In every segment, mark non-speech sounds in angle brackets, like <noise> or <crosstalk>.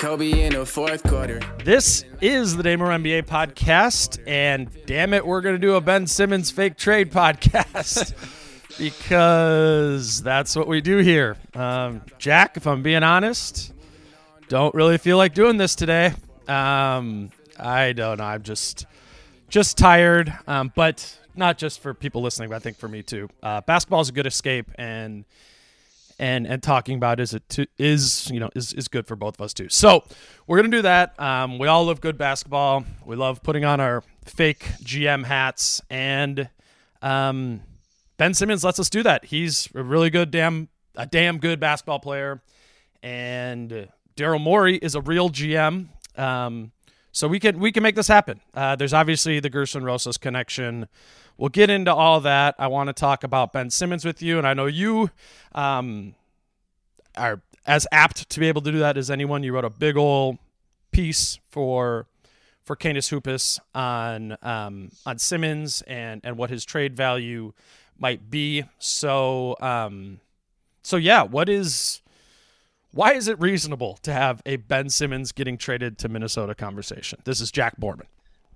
Kobe in the fourth quarter. This is the Dane Moore NBA podcast, and damn it, we're going to do a Ben Simmons fake trade <laughs> podcast <laughs> because that's what we do here. Um, Jack, if I'm being honest, don't really feel like doing this today. Um, I don't know. I'm just just tired, um, but not just for people listening, but I think for me too. Uh, basketball is a good escape, and and and talking about is it to, is you know is is good for both of us too. So we're gonna do that. Um, we all love good basketball. We love putting on our fake GM hats, and um, Ben Simmons lets us do that. He's a really good damn a damn good basketball player, and Daryl Morey is a real GM. Um, so we can we can make this happen. Uh, there's obviously the Gersson Rosas connection. We'll get into all that. I want to talk about Ben Simmons with you, and I know you um, are as apt to be able to do that as anyone. You wrote a big old piece for for Canis Hoopus on um, on Simmons and and what his trade value might be. So um, so yeah, what is why is it reasonable to have a Ben Simmons getting traded to Minnesota conversation? This is Jack Borman.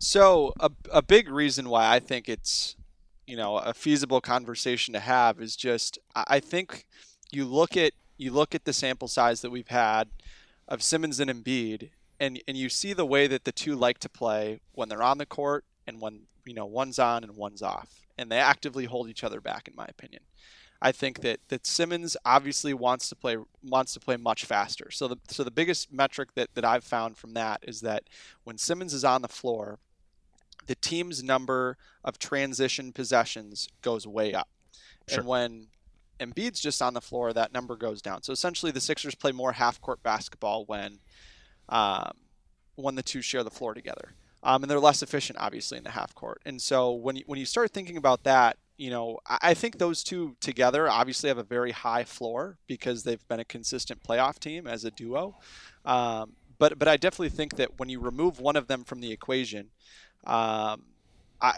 So a a big reason why I think it's you know a feasible conversation to have is just I think you look at you look at the sample size that we've had of Simmons and Embiid and and you see the way that the two like to play when they're on the court and when you know one's on and one's off and they actively hold each other back in my opinion. I think that that Simmons obviously wants to play wants to play much faster. So the so the biggest metric that, that I've found from that is that when Simmons is on the floor, the team's number of transition possessions goes way up. Sure. And when Embiid's just on the floor, that number goes down. So essentially, the Sixers play more half court basketball when um, when the two share the floor together. Um, and they're less efficient, obviously, in the half court. And so when you, when you start thinking about that, you know, I, I think those two together obviously have a very high floor because they've been a consistent playoff team as a duo. Um, but but I definitely think that when you remove one of them from the equation, um,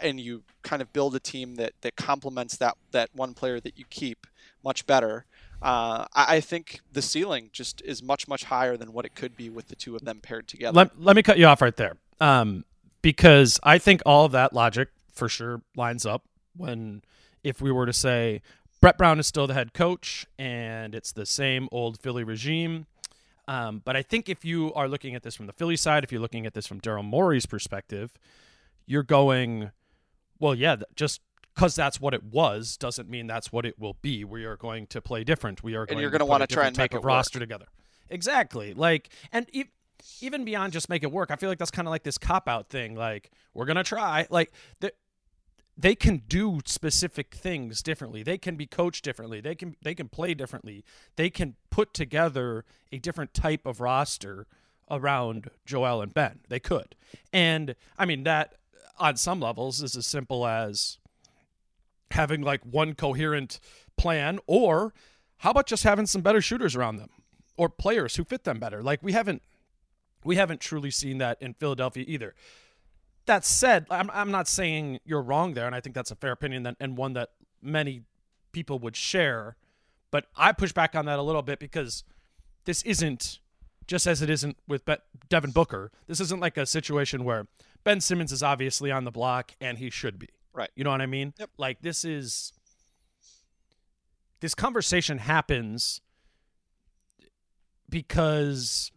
and you kind of build a team that that complements that that one player that you keep much better. Uh, I, think the ceiling just is much much higher than what it could be with the two of them paired together. Let, let me cut you off right there, um, because I think all of that logic for sure lines up when if we were to say Brett Brown is still the head coach and it's the same old Philly regime. Um, but I think if you are looking at this from the Philly side, if you're looking at this from Daryl Morey's perspective, you're going, well, yeah, just because that's what it was doesn't mean that's what it will be. We are going to play different. We are going and you're going to want to try and make a roster together. Exactly. Like, and e- even beyond just make it work, I feel like that's kind of like this cop out thing. Like, we're going to try. Like, the, they can do specific things differently. They can be coached differently. They can they can play differently. They can put together a different type of roster around Joel and Ben. They could. And I mean that on some levels is as simple as having like one coherent plan or how about just having some better shooters around them or players who fit them better? Like we haven't we haven't truly seen that in Philadelphia either that said, I'm, I'm not saying you're wrong there, and I think that's a fair opinion that, and one that many people would share. But I push back on that a little bit because this isn't just as it isn't with Devin Booker. This isn't like a situation where Ben Simmons is obviously on the block and he should be. Right. You know what I mean? Yep. Like this is this conversation happens because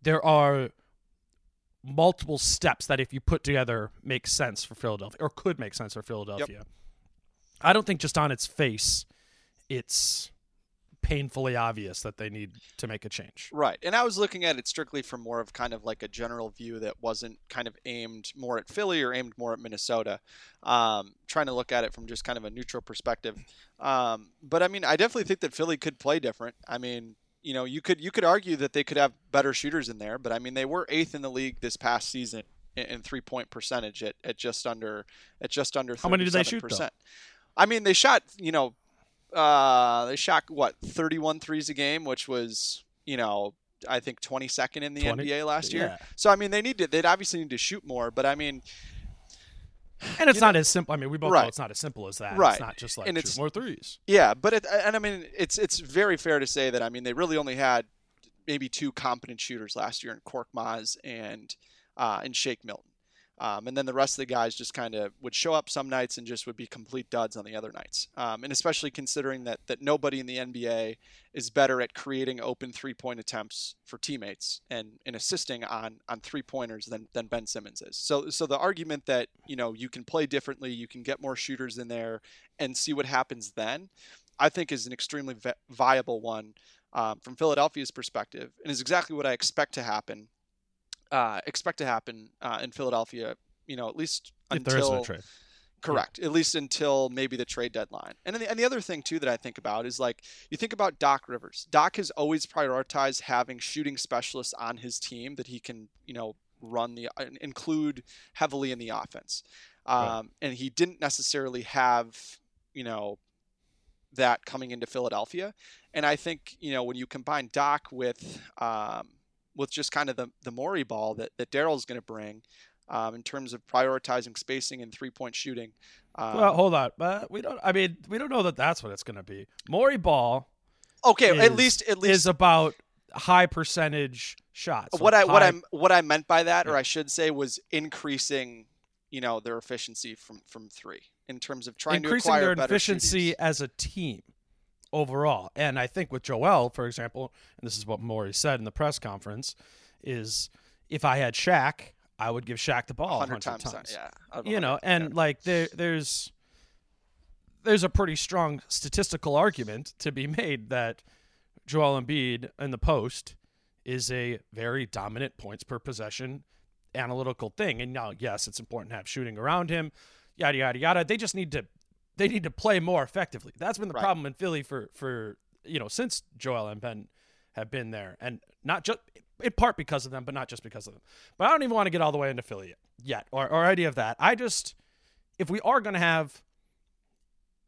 there are multiple steps that if you put together make sense for Philadelphia or could make sense for Philadelphia. Yep. I don't think just on its face it's painfully obvious that they need to make a change. Right. And I was looking at it strictly from more of kind of like a general view that wasn't kind of aimed more at Philly or aimed more at Minnesota. Um, trying to look at it from just kind of a neutral perspective. Um, but I mean, I definitely think that Philly could play different. I mean, you know, you could you could argue that they could have better shooters in there, but I mean, they were eighth in the league this past season in, in three point percentage at, at just under at just under. How many did they shoot? Though? I mean, they shot you know, uh, they shot what 31 threes a game, which was you know I think 22nd in the 20? NBA last year. Yeah. So I mean, they need to they'd obviously need to shoot more, but I mean. And it's not know, as simple. I mean, we both right. know it's not as simple as that. Right. It's not just like and it's, more threes. Yeah, but it, and I mean, it's it's very fair to say that I mean they really only had maybe two competent shooters last year in Korkmaz and uh, and Shake Milton. Um, and then the rest of the guys just kind of would show up some nights and just would be complete duds on the other nights. Um, and especially considering that that nobody in the NBA is better at creating open three point attempts for teammates and, and assisting on on three pointers than, than Ben Simmons is. So so the argument that you know you can play differently, you can get more shooters in there, and see what happens then, I think is an extremely vi- viable one um, from Philadelphia's perspective, and is exactly what I expect to happen uh, expect to happen uh, in Philadelphia. You know, at least if until trade. correct, yeah. at least until maybe the trade deadline. And the, and the other thing too that I think about is like you think about Doc Rivers. Doc has always prioritized having shooting specialists on his team that he can you know run the uh, include heavily in the offense. Um. And he didn't necessarily have you know that coming into Philadelphia. And I think you know when you combine Doc with um, with just kind of the, the Morey ball that, that Daryl's going to bring um, in terms of prioritizing spacing and three point shooting. Um, well, hold on, but we don't. I mean, we don't know that that's what it's going to be. Morey ball. Okay, is, at least at least is about high percentage shots. what I high, what I what I meant by that, yeah. or I should say, was increasing, you know, their efficiency from from three in terms of trying increasing to acquire their efficiency shooties. as a team overall. And I think with Joel, for example, and this is what Morey said in the press conference, is if I had Shaq, I would give Shaq the ball 100 times. times. Yeah. You know, and yeah. like there, there's there's a pretty strong statistical argument to be made that Joel Embiid in the post is a very dominant points per possession analytical thing. And now, yes, it's important to have shooting around him, yada yada yada. They just need to they need to play more effectively. That's been the right. problem in Philly for for you know since Joel and Ben have been there, and not just in part because of them, but not just because of them. But I don't even want to get all the way into Philly yet, or or any of that. I just if we are going to have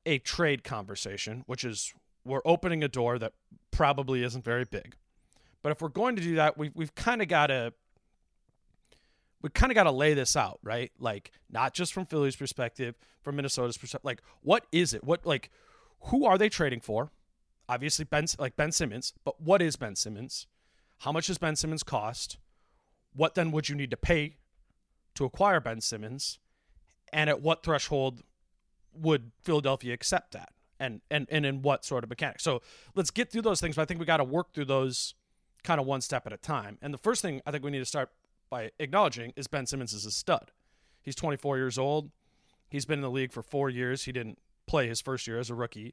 a trade conversation, which is we're opening a door that probably isn't very big, but if we're going to do that, we've, we've kind of got to we kind of got to lay this out, right? Like not just from Philly's perspective, from Minnesota's perspective. Like what is it? What like who are they trading for? Obviously Ben like Ben Simmons, but what is Ben Simmons? How much does Ben Simmons cost? What then would you need to pay to acquire Ben Simmons? And at what threshold would Philadelphia accept that? And and and in what sort of mechanics? So let's get through those things, but I think we got to work through those kind of one step at a time. And the first thing I think we need to start by acknowledging is Ben Simmons is a stud. He's 24 years old. He's been in the league for four years. He didn't play his first year as a rookie,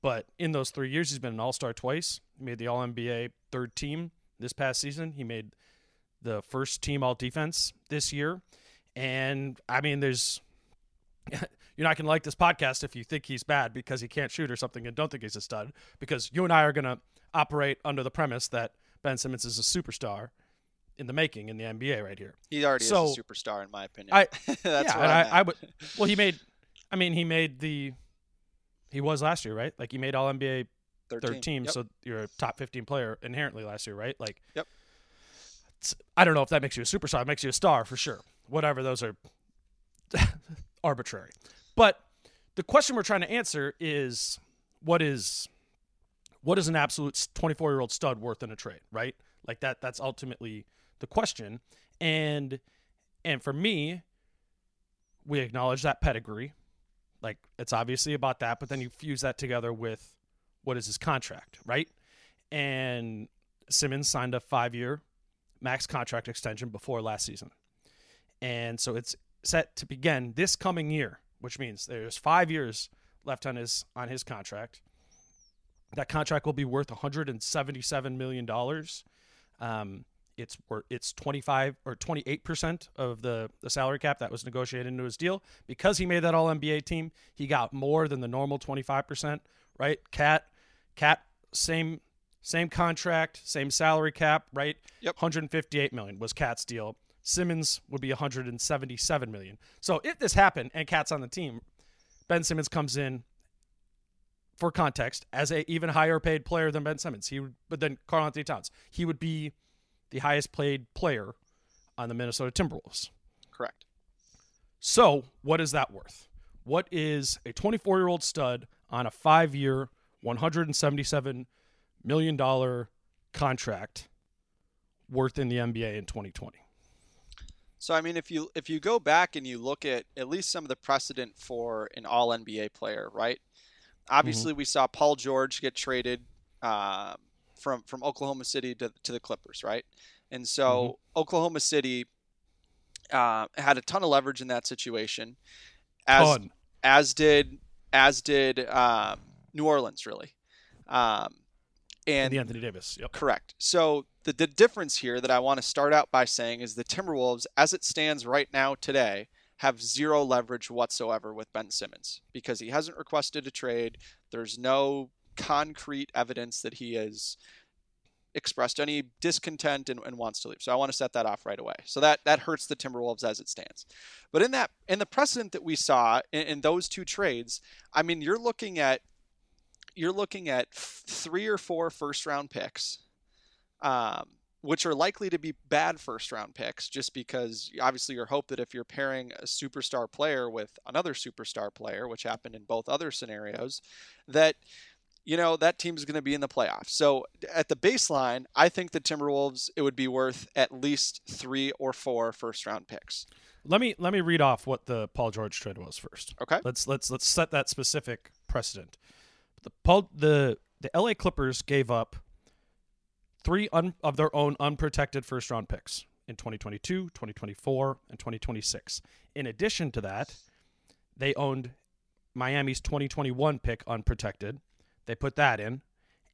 but in those three years, he's been an All Star twice. He made the All NBA third team this past season. He made the first team All Defense this year, and I mean, there's <laughs> you're not going to like this podcast if you think he's bad because he can't shoot or something and don't think he's a stud. Because you and I are going to operate under the premise that Ben Simmons is a superstar in the making in the NBA right here. He already So- is a superstar in my opinion. I <laughs> That's yeah, and I'm I, would. Well, he made. I mean, he made the. He was last year, right? Like he made All NBA 13. third team, Yep. so you're a top 15 player inherently last year, right? Like, Yep. I don't know if that makes you a superstar. It makes you a star for sure. Whatever, those are <laughs> arbitrary. But the question we're trying to answer is what is what is an absolute 24 year old stud worth in a trade, right? Like that. That's ultimately the question. And and for me, we acknowledge that pedigree. Like it's obviously about that, but then you fuse that together with what is his contract, right? And Simmons signed a five year max contract extension before last season. And so it's set to begin this coming year, which means there's five years left on his on his contract. That contract will be worth 177 million dollars. Um, it's it's 25 or 28 percent of the the salary cap that was negotiated into his deal because he made that All NBA team. He got more than the normal 25 percent. Right? KAT, KAT, same same contract, same salary cap. Right? Yep. 158 million was KAT's deal. Simmons would be 177 million. So if this happened and KAT's on the team, Ben Simmons comes in for context as a even higher paid player than Ben Simmons. He would, but then Karl-Anthony Towns. He would be the highest paid player on the Minnesota Timberwolves. Correct. So, what is that worth? What is a 24 year old stud on a five year, $177 million contract worth in the NBA in 2020? So I mean, if you if you go back and you look at at least some of the precedent for an All NBA player, right? Obviously, we saw Paul George get traded uh, from from Oklahoma City to, to the Clippers, right? And so Oklahoma City uh, had a ton of leverage in that situation, as Ton. as did as did um, New Orleans, really. Um, and the Anthony Davis. Yep. Correct. So the, the difference here that I want to start out by saying is the Timberwolves, as it stands right now today, have zero leverage whatsoever with Ben Simmons because he hasn't requested a trade. There's no concrete evidence that he has expressed any discontent and, and wants to leave. So I want to set that off right away. So that that hurts the Timberwolves as it stands. But in that in the precedent that we saw in, in those two trades, I mean you're looking at you're looking at three or four first round picks, um, which are likely to be bad first round picks, just because obviously your hope that if you're pairing a superstar player with another superstar player, which happened in both other scenarios, that you know that team's going to be in the playoffs. So at the baseline, I think the Timberwolves it would be worth at least three or four first round picks. Let me let me read off what the Paul George trade was first. Okay. Let's let's let's set that specific precedent. The Paul the the LA Clippers gave up three un, of their own unprotected first round picks in 2022, 2024, and 2026. In addition to that, they owned Miami's 2021 pick unprotected. They put that in,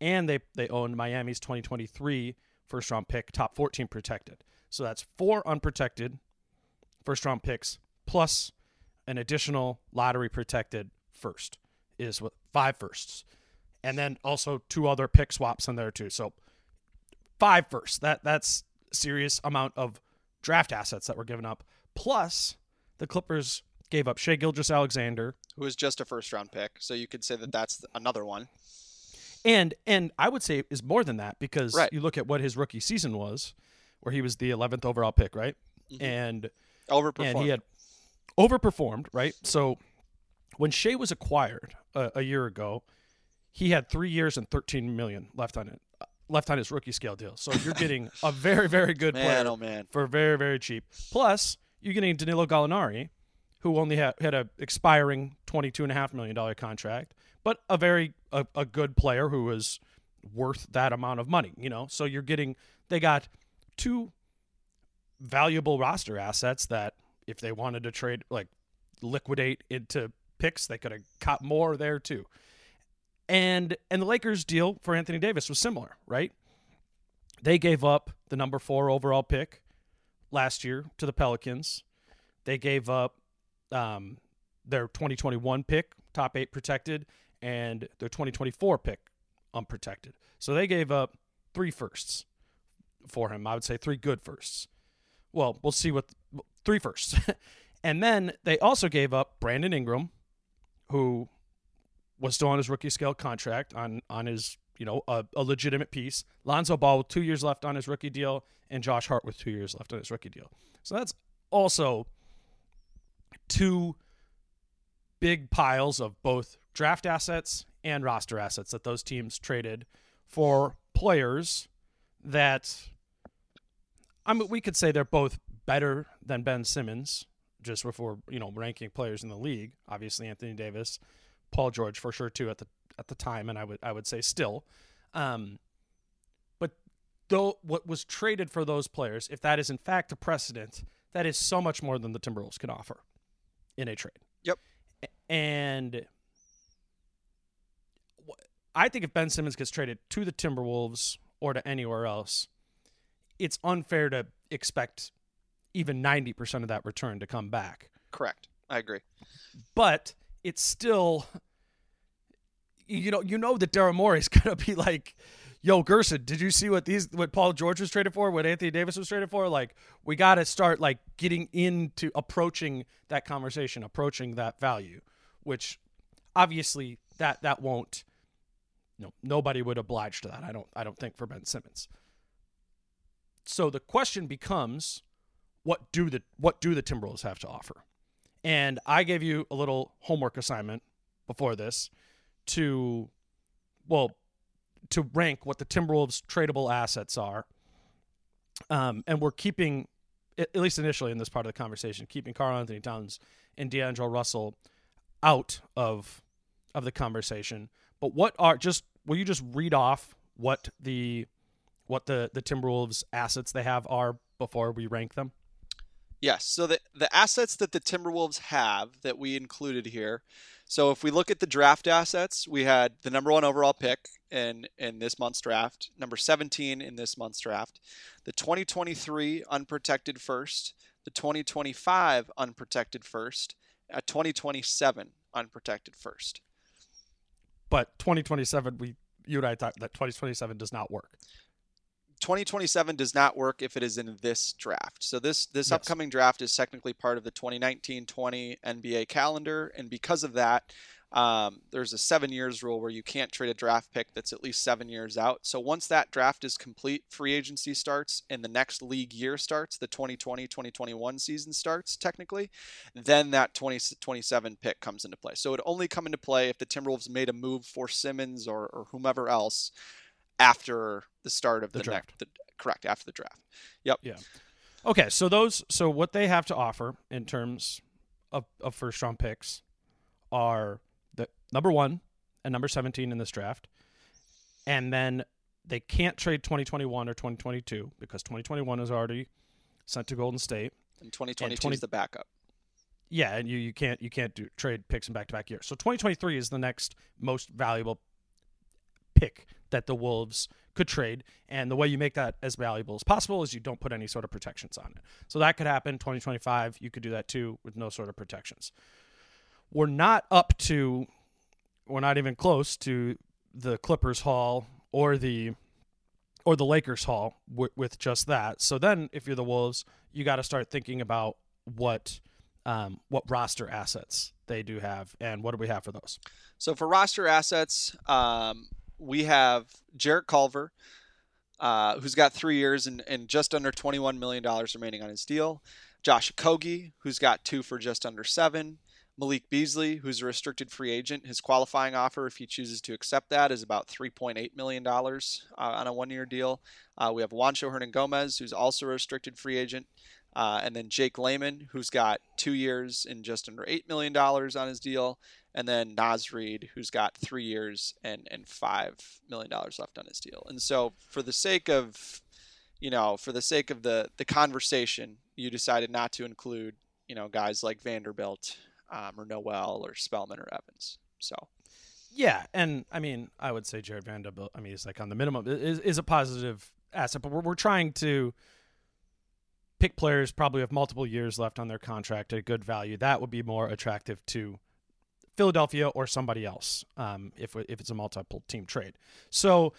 and they they owned Miami's 2023 first round pick top 14 protected. So that's four unprotected first round picks plus an additional lottery protected first is what five firsts. And then also two other pick swaps in there too. So five firsts. That that's serious amount of draft assets that were given up plus the clippers gave up Shai Gilgeous-Alexander Who is just a first round pick, so you could say that that's another one. and and I would say is more than that because Right. you look at what his rookie season was where he was the 11th overall pick right Mm-hmm. and Overperformed. and he had overperformed, right? So when Shai was acquired a, a year ago, he had three years and 13 million left on it, left on his rookie scale deal. So you're getting a <laughs> very, very good Man, player oh, man. for very, very cheap. Plus, you're getting Danilo Gallinari, who only had, had a expiring 22 and a half million dollar contract, but a very a, a good player who was worth that amount of money. You know, so you're getting they got two valuable roster assets that if they wanted to trade like liquidate into picks they could have got more there too. And and the lakers deal for anthony davis was similar right? They gave up the number four overall pick last year to the pelicans. They gave up um their 2021 pick, top eight protected, and their 2024 pick, unprotected. So they gave up three firsts for him. I would say three good firsts. Well, we'll see what three firsts. <laughs> and then they also gave up Brandon Ingram, who was still on his rookie scale contract on on his you know a, a, legitimate piece. Lonzo Ball with two years left on his rookie deal, and Josh Hart with two years left on his rookie deal. So that's also two big piles of both draft assets and roster assets that those teams traded for players that I mean we could say they're both better than Ben Simmons just before you know ranking players in the league. Obviously Anthony Davis, Paul George for sure too at the at the time, and I would I would say still. Um, but though what was traded for those players, if that is in fact a precedent, that is so much more than the Timberwolves can offer in a trade. Yep. And I think if Ben Simmons gets traded to the Timberwolves or to anywhere else, it's unfair to expect even 90% of that return to come back. Correct. I agree. But it's still you know you know that Daryl Morey is <laughs> going to be like yo Gersson, did you see what these what Paul George was traded for, what Anthony Davis was traded for? Like we got to start like getting into approaching that conversation, approaching that value, which obviously that that won't no nobody would oblige to that. I don't I don't think for Ben Simmons. So the question becomes what do the what do the Timberwolves have to offer? And I gave you a little homework assignment before this to well to rank what the Timberwolves tradable assets are. Um, and we're keeping at least initially in this part of the conversation, keeping Karl-Anthony Towns and D'Angelo Russell out of of the conversation. But what are just will you just read off what the what the the Timberwolves assets they have are before we rank them? Yes. So the the assets that the Timberwolves have that we included here. So if we look at the draft assets, we had the number one overall pick in in this month's draft, number 17 in this month's draft, the 2023 unprotected first, the 2025 unprotected first, a 2027 unprotected first. But 2027, we you and I thought that 2027 does not work. 2027 does not work if it is in this draft. So this this yes. upcoming draft is technically part of the 2019-20 NBA calendar, and because of that, um, there's a seven years rule where you can't trade a draft pick that's at least seven years out. So once that draft is complete, free agency starts, and the next league year starts, the 2020-2021 season starts technically, then that 2027 pick comes into play. So it would only come into play if the Timberwolves made a move for Simmons or, or whomever else after the start of the, the draft. Next, the, correct after the draft. Yep. Yeah. Okay, so those so what they have to offer in terms of, of first round picks are the number one and number seventeen in this draft, and then they can't trade 2021 or 2022 because 2021 is already sent to Golden State. And 2022 is the backup. Yeah, and you, you can't you can't do trade picks in back to back years. So 2023 is the next most valuable pick that the Wolves could trade. And the way you make that as valuable as possible is you don't put any sort of protections on it. So that could happen 2025. You could do that too with no sort of protections. We're not up to, we're not even close to the Clippers haul or the or the Lakers haul w- with just that. So then, if you're the Wolves, you got to start thinking about what um, what roster assets they do have and what do we have for those. So for roster assets, um, we have Jarrett Culver, uh, who's got three years and, and just under $21 million remaining on his deal. Josh Okogie, who's got two for just under seven. Malik Beasley, who's a restricted free agent. His qualifying offer, if he chooses to accept that, is about $3.8 million uh, on a one year deal. Uh, we have Juancho Hernangomez, who's also a restricted free agent. Uh, and then Jake Layman, who's got two years and just under $8 million on his deal and then Naz Reid, who's got three years and and five million dollars left on his deal. And so, for the sake of, you know, for the sake of the the conversation, you decided not to include, you know, guys like Vanderbilt um, or Nowell or Spellman or Evans. So. Yeah, and I mean, I would say Jarred Vanderbilt. I mean, he's like on the minimum is is a positive asset, but we're we're trying to pick players probably have multiple years left on their contract at a good value. That would be more attractive to Philadelphia or somebody else um, if if it's a multiple team trade. So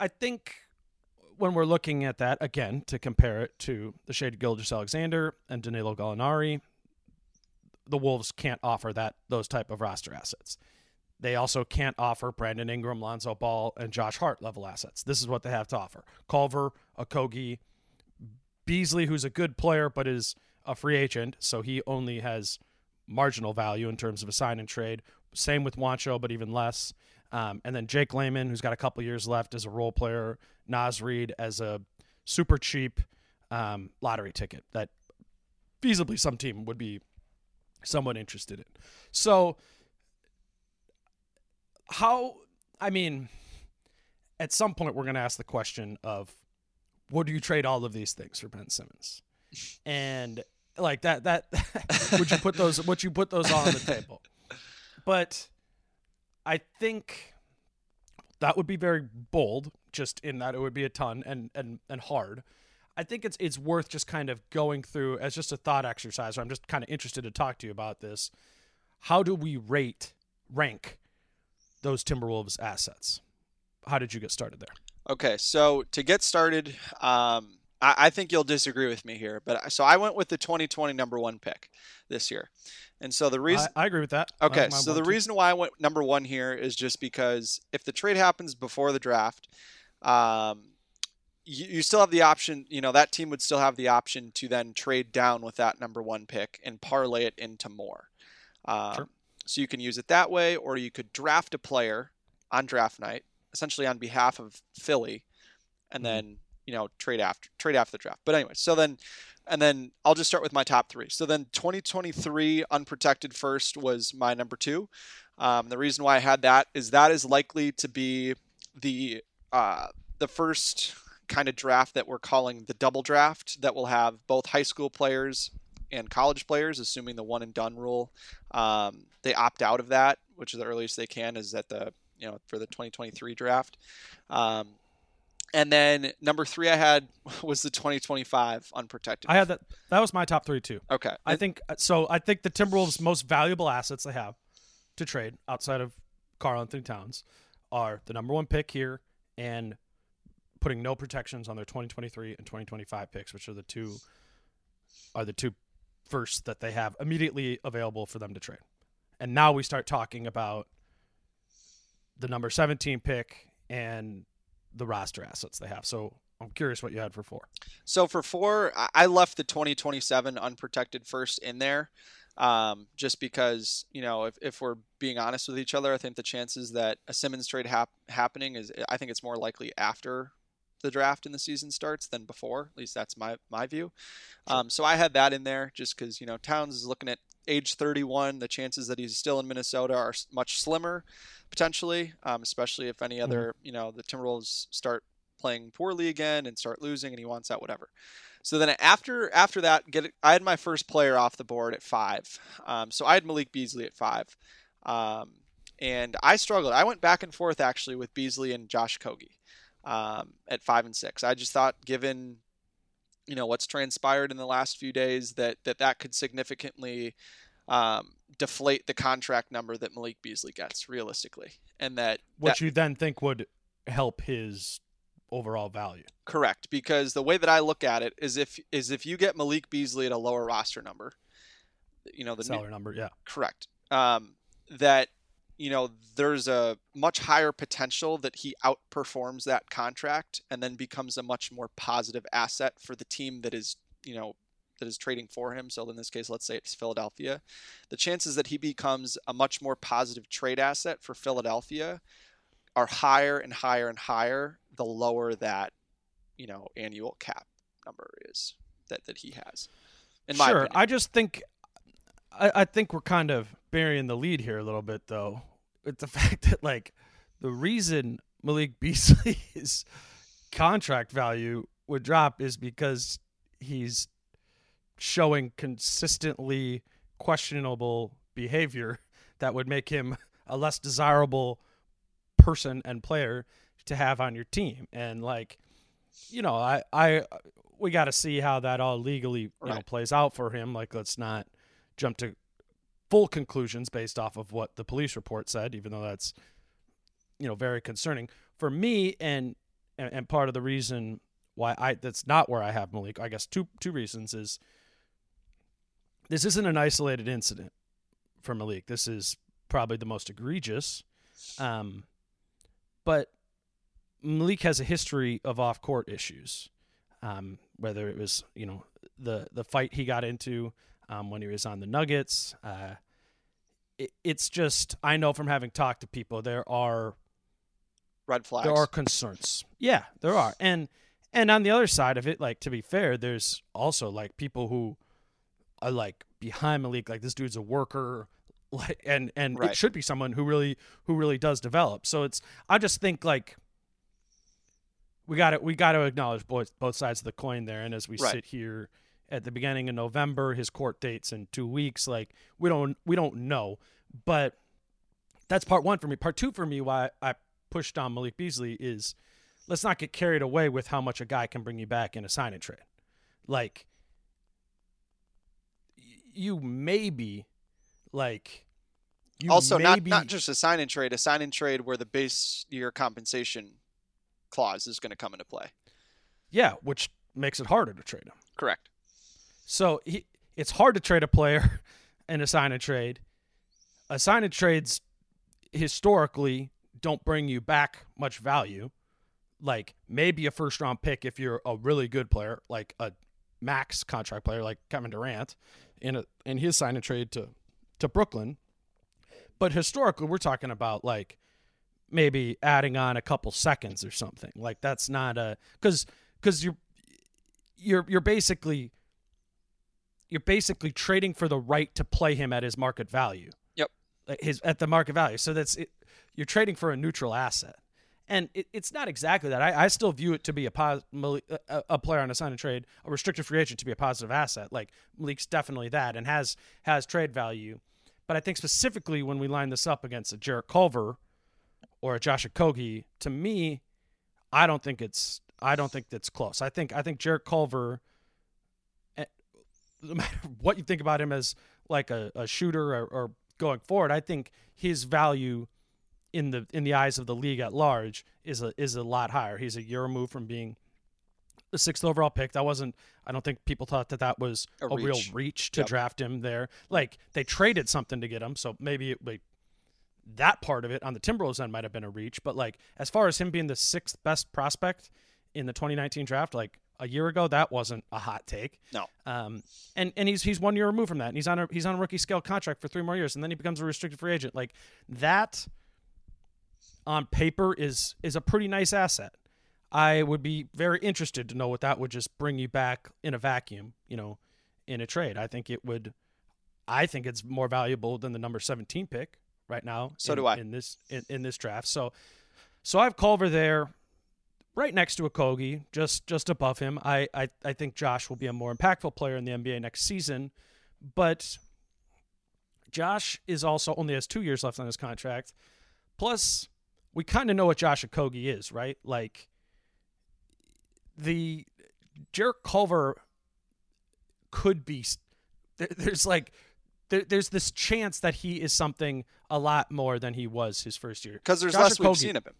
I think when we're looking at that again to compare it to the Shai Gilgeous-Alexander and Danilo Gallinari, the Wolves can't offer that those type of roster assets. They also can't offer Brandon Ingram, Lonzo Ball, and Josh Hart level assets. This is what they have to offer: Culver, Okogie, Beasley, who's a good player but is a free agent, so he only has marginal value in terms of a sign and trade. Same with Juancho, but even less. Um, and then Jake Layman, who's got a couple years left as a role player. Naz Reid as a super cheap um, lottery ticket that feasibly some team would be somewhat interested in. So, how, I mean, at some point we're going to ask the question of would you trade all of these things for Ben Simmons? And like that that <laughs> would you put those would you put those on the table? But I think that would be very bold, just in that it would be a ton and and and hard. I think it's it's worth just kind of going through as just a thought exercise. I'm just kind of interested to talk to you about this. How do we rate rank those Timberwolves assets? How did you get started there? Okay, so to get started, um, I, I, think you'll disagree with me here, but so I went with the 2020 number one pick this year, and so the reason I, I agree with that. Okay, so the reason why I went number one here is just because if the trade happens before the draft, um, you, you still have the option. You know that team would still have the option to then trade down with that number one pick and parlay it into more. Um, sure. So you can use it that way, or you could draft a player on draft night essentially on behalf of Philly, and mm-hmm. then you know trade after trade after the draft. But anyway, so then and then I'll just start with my top three. So then 2023 unprotected first was my number two. Um, the reason why I had that is that is likely to be the uh, the first kind of draft that we're calling the double draft that will have both high school players and college players, assuming the one and done rule. Um, they opt out of that, which is the earliest they can, is at the you know for the 2023 draft. Um, and then number three I had <laughs> was the 2025 unprotected. I had that. That was my top three too. Okay. I think so. I think the Timberwolves' most valuable assets they have to trade outside of Karl-Anthony Towns are the number one pick here and putting no protections on their 2023 and 2025 picks, which are the two are the two first that they have immediately available for them to trade. And now we start talking about the number 17 pick and the roster assets they have. So I'm curious what you had for four. So for four, I left the 2027 unprotected first in there. Um, just because, you know, if, if we're being honest with each other, I think the chances that a Simmons trade hap- happening is, I think it's more likely after the draft and the season starts than before. At least that's my, my view. Um, so I had that in there just because, you know, Towns is looking at age 31. The chances that he's still in Minnesota are much slimmer potentially, um, especially if any other, mm-hmm. you know, the Timberwolves start playing poorly again and start losing and he wants that, whatever. So then after after that, get I had my first player off the board at five. Um, so I had Malik Beasley at five. Um, and I struggled. I went back and forth actually with Beasley and Josh Okogie um, at five and six. I just thought, given you know what's transpired in the last few days, that that that could significantly um, deflate the contract number that Malik Beasley gets realistically, and that what that, you then think would help his overall value. Correct, because the way that I look at it is if is if you get Malik Beasley at a lower roster number, you know the salary number, yeah, correct. Um, that you know there's a much higher potential that he outperforms that contract and then becomes a much more positive asset for the team that is you know that is trading for him. So in this case, let's say it's Philadelphia. The chances that he becomes a much more positive trade asset for Philadelphia are higher and higher and higher the lower that you know annual cap number is that that he has. In my sure. I just think I, I think we're kind of burying the lead here a little bit though. With the <laughs> fact that like the reason Malik <laughs> Beasley's contract value would drop is because he's showing consistently questionable behavior that would make him a less desirable person and player to have on your team. And like, you know, I I we got to see how that all legally you know plays out for him. Like, let's not jump to full conclusions based off of what the police report said, even though that's you know very concerning for me. And and, and part of the reason why I that's not where I have Malik. I guess two two reasons is this isn't an isolated incident for Malik. This is probably the most egregious. Um, but Malik has a history of off court issues. Um, whether it was, you know, the the fight he got into um, when he was on the Nuggets. Uh, it, it's just I know from having talked to people there are Red flags. there are concerns. Yeah, there are. And and on the other side of it, like to be fair, there's also like people who are like behind Malik, like this dude's a worker, <laughs> like and and Right. it should be someone who really who really does develop. So it's I just think like we got to we got to acknowledge both both sides of the coin there. And as we Right. sit here at the beginning of November, his court dates in two weeks. Like we don't we don't know, but that's part one for me. Part two for me, why I pushed on Malik Beasley is let's not get carried away with how much a guy can bring you back in a sign and trade. Like you maybe like you also not not just a sign and trade, a sign and trade where the base year compensation clause is going to come into play. yeah, which makes it harder to trade him. Correct. So he, it's hard to trade a player <laughs> a and trade. A sign and trades historically don't bring you back much value. Like maybe a first round pick if you're a really good player, like a max contract player like Kevin Durant in a in his sign and trade to to Brooklyn. But historically we're talking about like maybe adding on a couple seconds or something. Like that's not a cuz cuz you're you're you're basically you're basically trading for the right to play him at his market value. Yep. His at the market value. So that's it, you're trading for a neutral asset, and it, it's not exactly that. I, I still view it to be a, pos, Malik- a a player on a sign and trade, a restricted free agent to be a positive asset. Like Malik's definitely that, and has has trade value. But I think specifically when we line this up against a Jarrett Culver or a Josh Okogie, to me, I don't think it's I don't think that's close. I think I think Jarrett Culver no matter <laughs> what you think about him as like a, a shooter or, or going forward, I think his value in the in the eyes of the league at large is a is a lot higher. He's a year removed from being the sixth overall pick. That wasn't. I don't think people thought that that was A a, real reach. reach to Yep. draft him there. Like they traded something to get him, so maybe it, like that part of it on the Timberwolves end might have been a reach. But like as far as him being the sixth best prospect in the 2019 draft, like a year ago, that wasn't a hot take. No. Um, and and he's he's one year removed from that, and he's on a he's on a rookie scale contract for three more years, and then he becomes a restricted free agent. Like that, on paper, is is a pretty nice asset. I would be very interested to know what that would just bring you back in a vacuum, you know, in a trade. I think it would. I think it's more valuable than the number 17 pick right now. So in, do I. in this in, in this draft. So, so I have Culver there, right next to Okogie, just just above him. I, I I think Josh will be a more impactful player in the NBA next season, but Josh is also only has two years left on his contract. Plus, we kind of know what Josh Okogie is, right? Like the Jarrett Culver could be. there- There's like there, there's this chance that he is something a lot more than he was his first year. Because there's Josh less we've seen of him.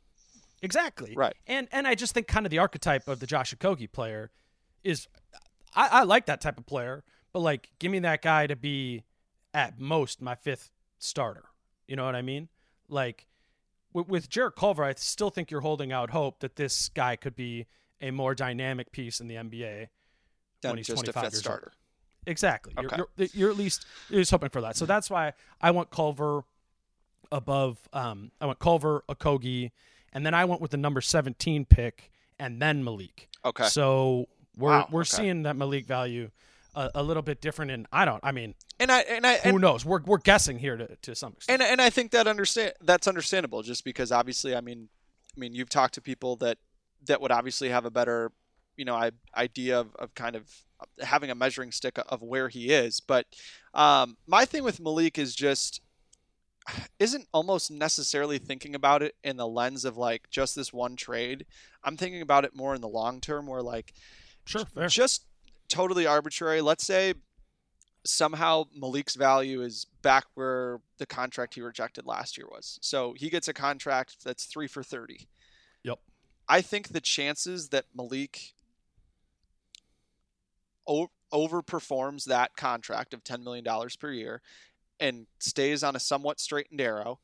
Exactly. Right. And and I just think kind of the archetype of the Josh Okogie player is I, I like that type of player, but like give me that guy to be at most my fifth starter. You know what I mean? Like with, with Jarrett Culver, I still think you're holding out hope that this guy could be a more dynamic piece in the NBA Than when he's 25 years starter. old. Exactly. You're, Okay. you're, you're at least you're just hoping for that. So that's why I want Culver above. Um, I want Culver, Okogie, and then I went with the number 17 pick, and then Malik. Okay. So we're Wow, we're okay. seeing that Malik value a, a little bit different, and I don't. I mean, And I and I who and, knows? We're we're guessing here to to some extent. and and I think that understand that's understandable just because obviously I mean I mean you've talked to people that that would obviously have a better you know I, idea of, of kind of having a measuring stick of where he is but um, my thing with Malik is just isn't almost necessarily thinking about it in the lens of like just this one trade I'm thinking about it more in the long term where like Sure, fair. just totally arbitrary. Let's say somehow Malik's value is back where the contract he rejected last year was. So he gets a contract that's three for 30. Yep. I think the chances that Malik o- overperforms that contract of $10 million per year and stays on a somewhat straightened arrow,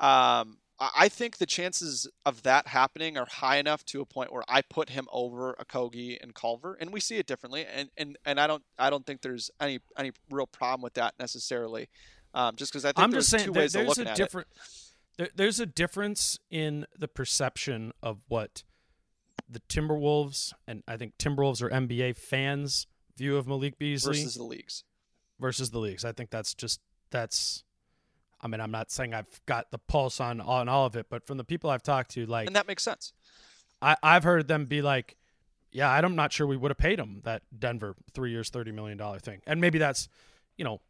um, I think the chances of that happening are high enough to a point where I put him over Okogie and Culver, and we see it differently. And and, and I don't I don't think there's any any real problem with that necessarily. Um, just because I think I'm there's just saying two there- ways of there's looking a at different there, there's a difference in the perception of what the Timberwolves and I think Timberwolves or NBA fans view of Malik it Beasley versus the leagues. versus the leagues. I think that's just that's. I mean, I'm not saying I've got the pulse on on all of it, but from the people I've talked to, like And that makes sense. I, I've heard them be like, "Yeah, I'm not sure we would have paid him that Denver three years, thirty million dollar thing." And maybe that's, you know,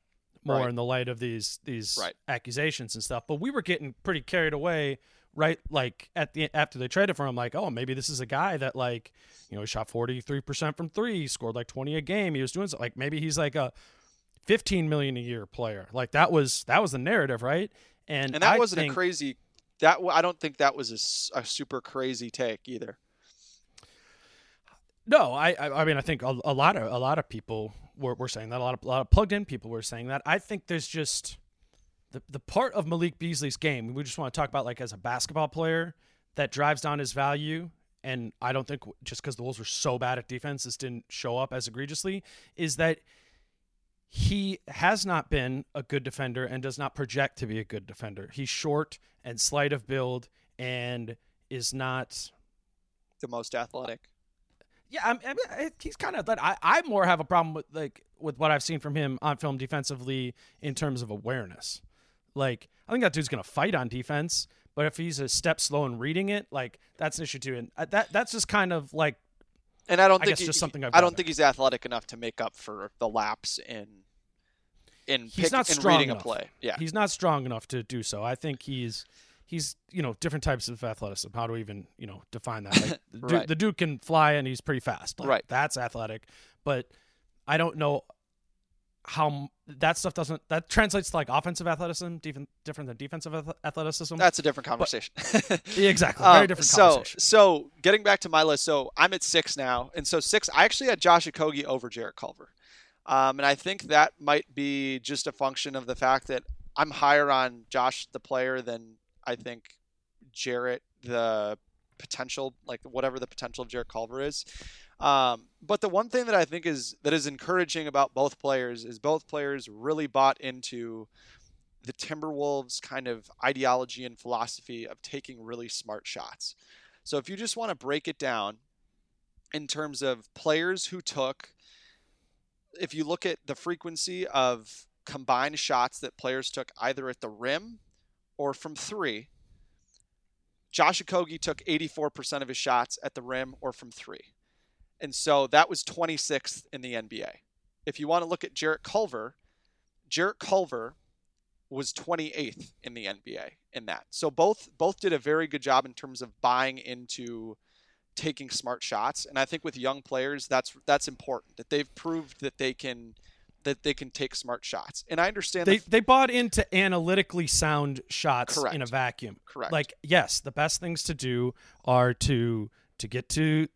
more Right. in the light of these these Right. accusations and stuff. But we were getting pretty carried away, right? Like at the after they traded for him, like, oh, maybe this is a guy that like, you know, he shot forty three percent from three, scored like twenty a game. He was doing so, like maybe he's like a fifteen million a year player. Like that was that was the narrative, right? And And that I wasn't think- a crazy. That I don't think that was a super crazy take either. No, I, I, I mean, I think a, a lot of a lot of people were, were saying that. A lot of a lot of plugged in people were saying that. I think there's just the the part of Malik Beasley's game we just want to talk about, like as a basketball player, that drives down his value. And I don't think just because the Wolves were so bad at defense, this didn't show up as egregiously. Is that he has not been a good defender and does not project to be a good defender. He's short and slight of build and is not The most athletic. yeah, I mean, he's kind of. I I more have a problem with like with what I've seen from him on film defensively in terms of awareness. Like I think that dude's gonna fight on defense, but if he's a step slow in reading it, like that's an issue too. And uh, that that's just kind of like And I don't think he- just something I've I don't gathered. think he's athletic enough to make up for the lapse in in he's pick, not strong reading enough. a play. Yeah. he's not strong enough to do so. I think he's he's you know different types of athleticism. How do we even you know define that? Like, the, <laughs> dude, Right. the dude can fly and he's pretty fast. Like, Right. that's athletic, but I don't know how that stuff doesn't that translates to like offensive athleticism, different different than defensive athleticism. That's a different conversation. <laughs> Yeah, exactly. Very Um, different so, conversation. so getting back to my list, so I'm at six now, and so six. I actually had Josh Okogie over Jarrett Culver, um, and I think that might be just a function of the fact that I'm higher on Josh the player than I think Jarrett the potential, like whatever the potential of Jarrett Culver is. Um, but the one thing that I think is that is encouraging about both players is both players really bought into the Timberwolves kind of ideology and philosophy of taking really smart shots. So if you just want to break it down in terms of players who took if you look at the frequency of combined shots that players took either at the rim or from 3, Josh Okogie took 84% of his shots at the rim or from 3. And so that was 26th in the NBA. If you want to look at Jarrett Culver, Jarrett Culver was 28th in the NBA in that. So both both did a very good job in terms of buying into taking smart shots. And I think with young players, that's that's important that they've proved that they can that they can take smart shots. And I understand They the, they bought into analytically sound shots in a vacuum. Correct. Like yes, the best things to do are to to get to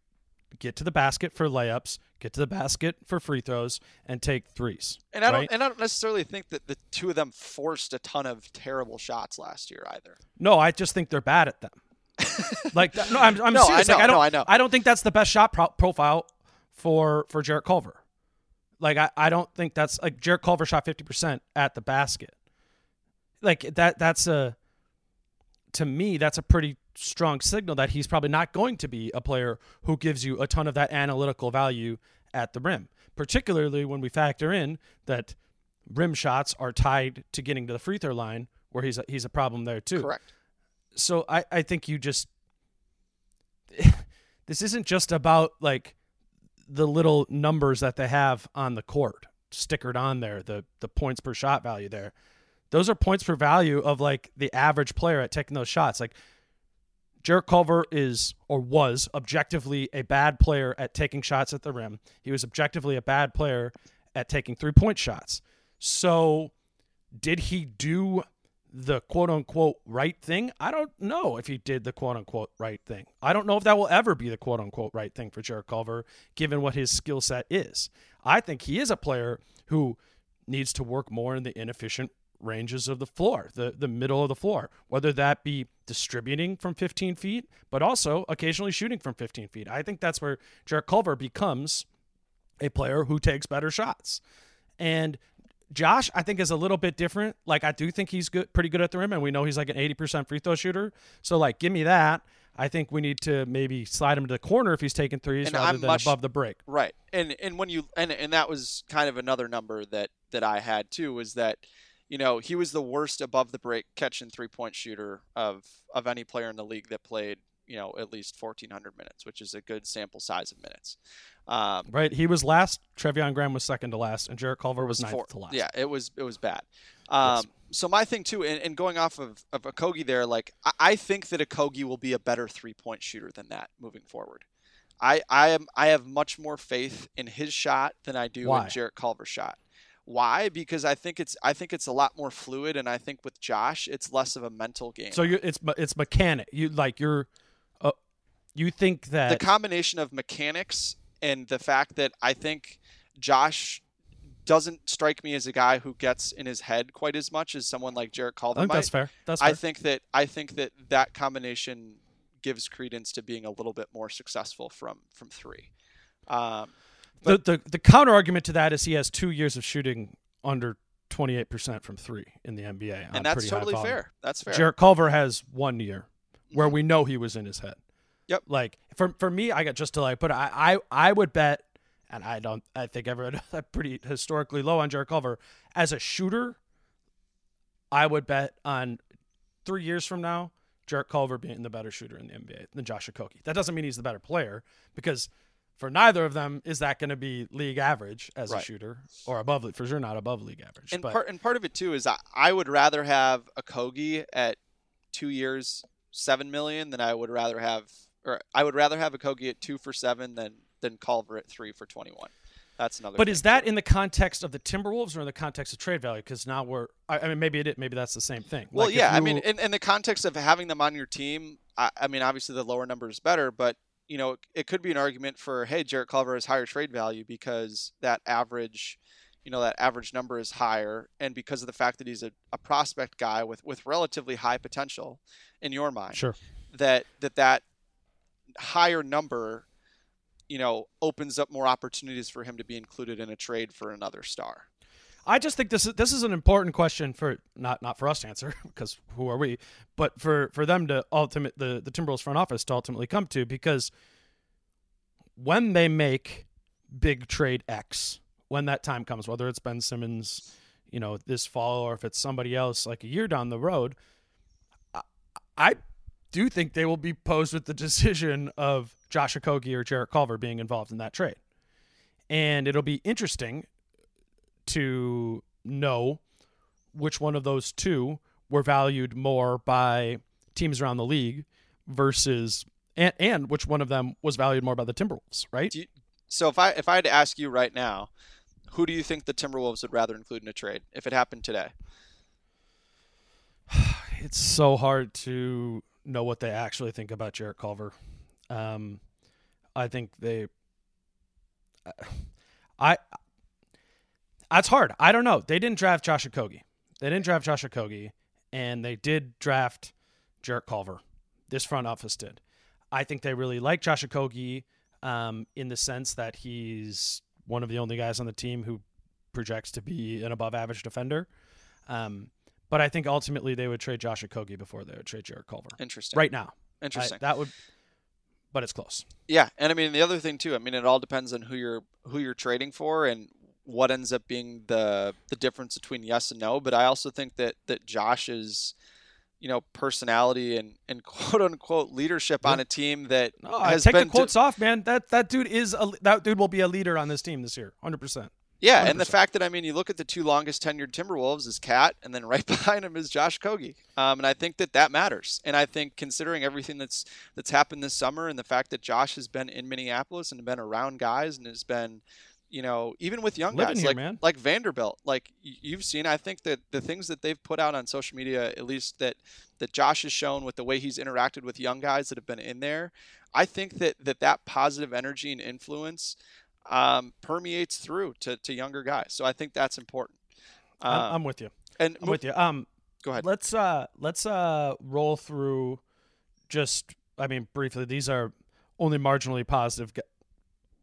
get to the basket for layups, get to the basket for free throws, and take threes. and I don't and I don't necessarily think that the two of them forced a ton of terrible shots last year either. No, I just think they're bad at them. <laughs> like no, I'm, I'm No, I know, like, I don't, no, I know. I don't think that's the best shot pro- profile for for Jarrett Culver. Like I, I don't think that's like Jarrett Culver shot 50% at the basket. Like that that's a to me that's a pretty strong signal that he's probably not going to be a player who gives you a ton of that analytical value at the rim, particularly when we factor in that rim shots are tied to getting to the free throw line where he's a, he's a problem there too. Correct. so I, I think you just <laughs> this isn't just about like the little numbers that they have on the court stickered on there the the points per shot value there. Those are points per value of like the average player at taking those shots. Like Jarrett Culver is or was objectively a bad player at taking shots at the rim. He was objectively a bad player at taking three point shots. So, did he do the quote unquote right thing? I don't know if he did the quote unquote right thing. I don't know if that will ever be the quote unquote right thing for Jarrett Culver, given what his skill set is. I think he is a player who needs to work more in the inefficient ranges of the floor, the, the middle of the floor, whether that be distributing from 15 feet, but also occasionally shooting from 15 feet. I think that's where Jarrett Culver becomes a player who takes better shots. And Josh, I think, is a little bit different. Like, I do think he's good, pretty good at the rim, and we know he's like an 80% free throw shooter. So, like, give me that. I think we need to maybe slide him to the corner if he's taking threes And rather I'm than much- above the break. Right. And and when you and and that was kind of another number that that I had too was that you know, he was the worst above the break catch and three-point shooter of of any player in the league that played, you know, at least 1400 minutes, which is a good sample size of minutes. Um Right? He was last. Treveon Graham was second to last, and Jarrett Culver was ninth four- to last. Yeah, it was it was bad. Um, So my thing too, and, and going off of of Okogie there, like I, I think that Okogie will be a better three point shooter than that moving forward. I I am I have much more faith in his shot than I do Why? in Jarrett Culver's shot. Why? Because I think it's I think it's a lot more fluid, and I think with Josh, it's less of a mental game. So you it's it's mechanic. You like you're, uh, you think that the combination of mechanics and the fact that I think Josh doesn't strike me as a guy who gets in his head quite as much as someone like Jarrett I Culver think might. that's fair. That's I think that I think that that combination gives credence to being a little bit more successful from from three. Um, the, the the counter argument to that is he has two years of shooting under 28% from three in the NBA. and that's totally fair. That's fair. Jarrett Culver has one year where mm-hmm. we know he was in his head. Yep. Like for for me, I got just to like put I I, I would bet, and I don't I think everyone <laughs> pretty historically low on Jarrett Culver as a shooter. I would bet on three years from now, Jarrett Culver being the better shooter in the NBA than Josh Okogie. That doesn't mean he's the better player because for neither of them is that going to be league average as a shooter or above for sure not above league average. and but part and part of it too is I, I would rather have Okogie at two years seven million than I would rather have or I would rather have Okogie at two for seven than than Culver at three for twenty one. That's another. But is that too. in the context of the Timberwolves or in the context of trade value? Because now we're, I, I mean, maybe it, is- maybe that's the same thing. Well, Like, yeah. I mean, in, in the context of having them on your team, I, I mean, obviously the lower number is better, but you know, it could be an argument for, hey, Jarrett Culver has higher trade value because that average, you know, that average number is higher, and because of the fact that he's a, a prospect guy with with relatively high potential, in your mind, sure. that that that higher number, you know, opens up more opportunities for him to be included in a trade for another star. I just think this is this is an important question for not not for us to answer <laughs> because who are we, but for for them to ultimate the the Timberwolves front office to ultimately come to because when they make big trade X, when that time comes, whether it's Ben Simmons, you know, this fall or if it's somebody else like a year down the road, I, I do think they will be posed with the decision of Josh Okogie or Jarrett Culver being involved in that trade. And it'll be interesting to know which one of those two were valued more by teams around the league versus and, and which one of them was valued more by the Timberwolves, right? You, so if I if I had to ask you right now, who do you think the Timberwolves would rather include in a trade if it happened today? <sighs> It's so hard to know what they actually think about Jarrett Culver. Um, I think they, <sighs> I, that's hard. I don't know. They didn't draft Josh Okogie. They didn't draft Josh Okogie, and they did draft Jarrett Culver. This front office did. I think they really like Josh Okogie um, in the sense that he's one of the only guys on the team who projects to be an above average defender. Um, but I think ultimately they would trade Josh Okogie before they would trade Jarrett Culver. Interesting. Right now. I- Interesting. that would, but it's close. yeah, and I mean the other thing too. I mean it all depends on who you're who you're trading for and what ends up being the the difference between yes and no. But I also think that that Josh's you know personality and and <laughs> quote unquote leadership on a team that No, I take been the quotes off, man. That that dude is a, that dude will be a leader on this team this year, hundred percent. Yeah, and the fact that I mean, you look at the two longest tenured Timberwolves is KAT, and then <laughs> right behind him is Josh Okogie, um, and I think that that matters. And I think considering everything that's that's happened this summer, and the fact that Josh has been in Minneapolis and been around guys, and has been, you know, even with young Living guys here, like man. like Vanderbilt, like you've seen, I think that the things that they've put out on social media, at least that that Josh has shown with the way he's interacted with young guys that have been in there, I think that that that positive energy and influence um, permeates through to, to younger guys. So I think that's important. I'm, Uh, I'm with you. and I'm with you. Um, Go ahead. Let's uh let's uh roll through just I mean briefly these are only marginally positive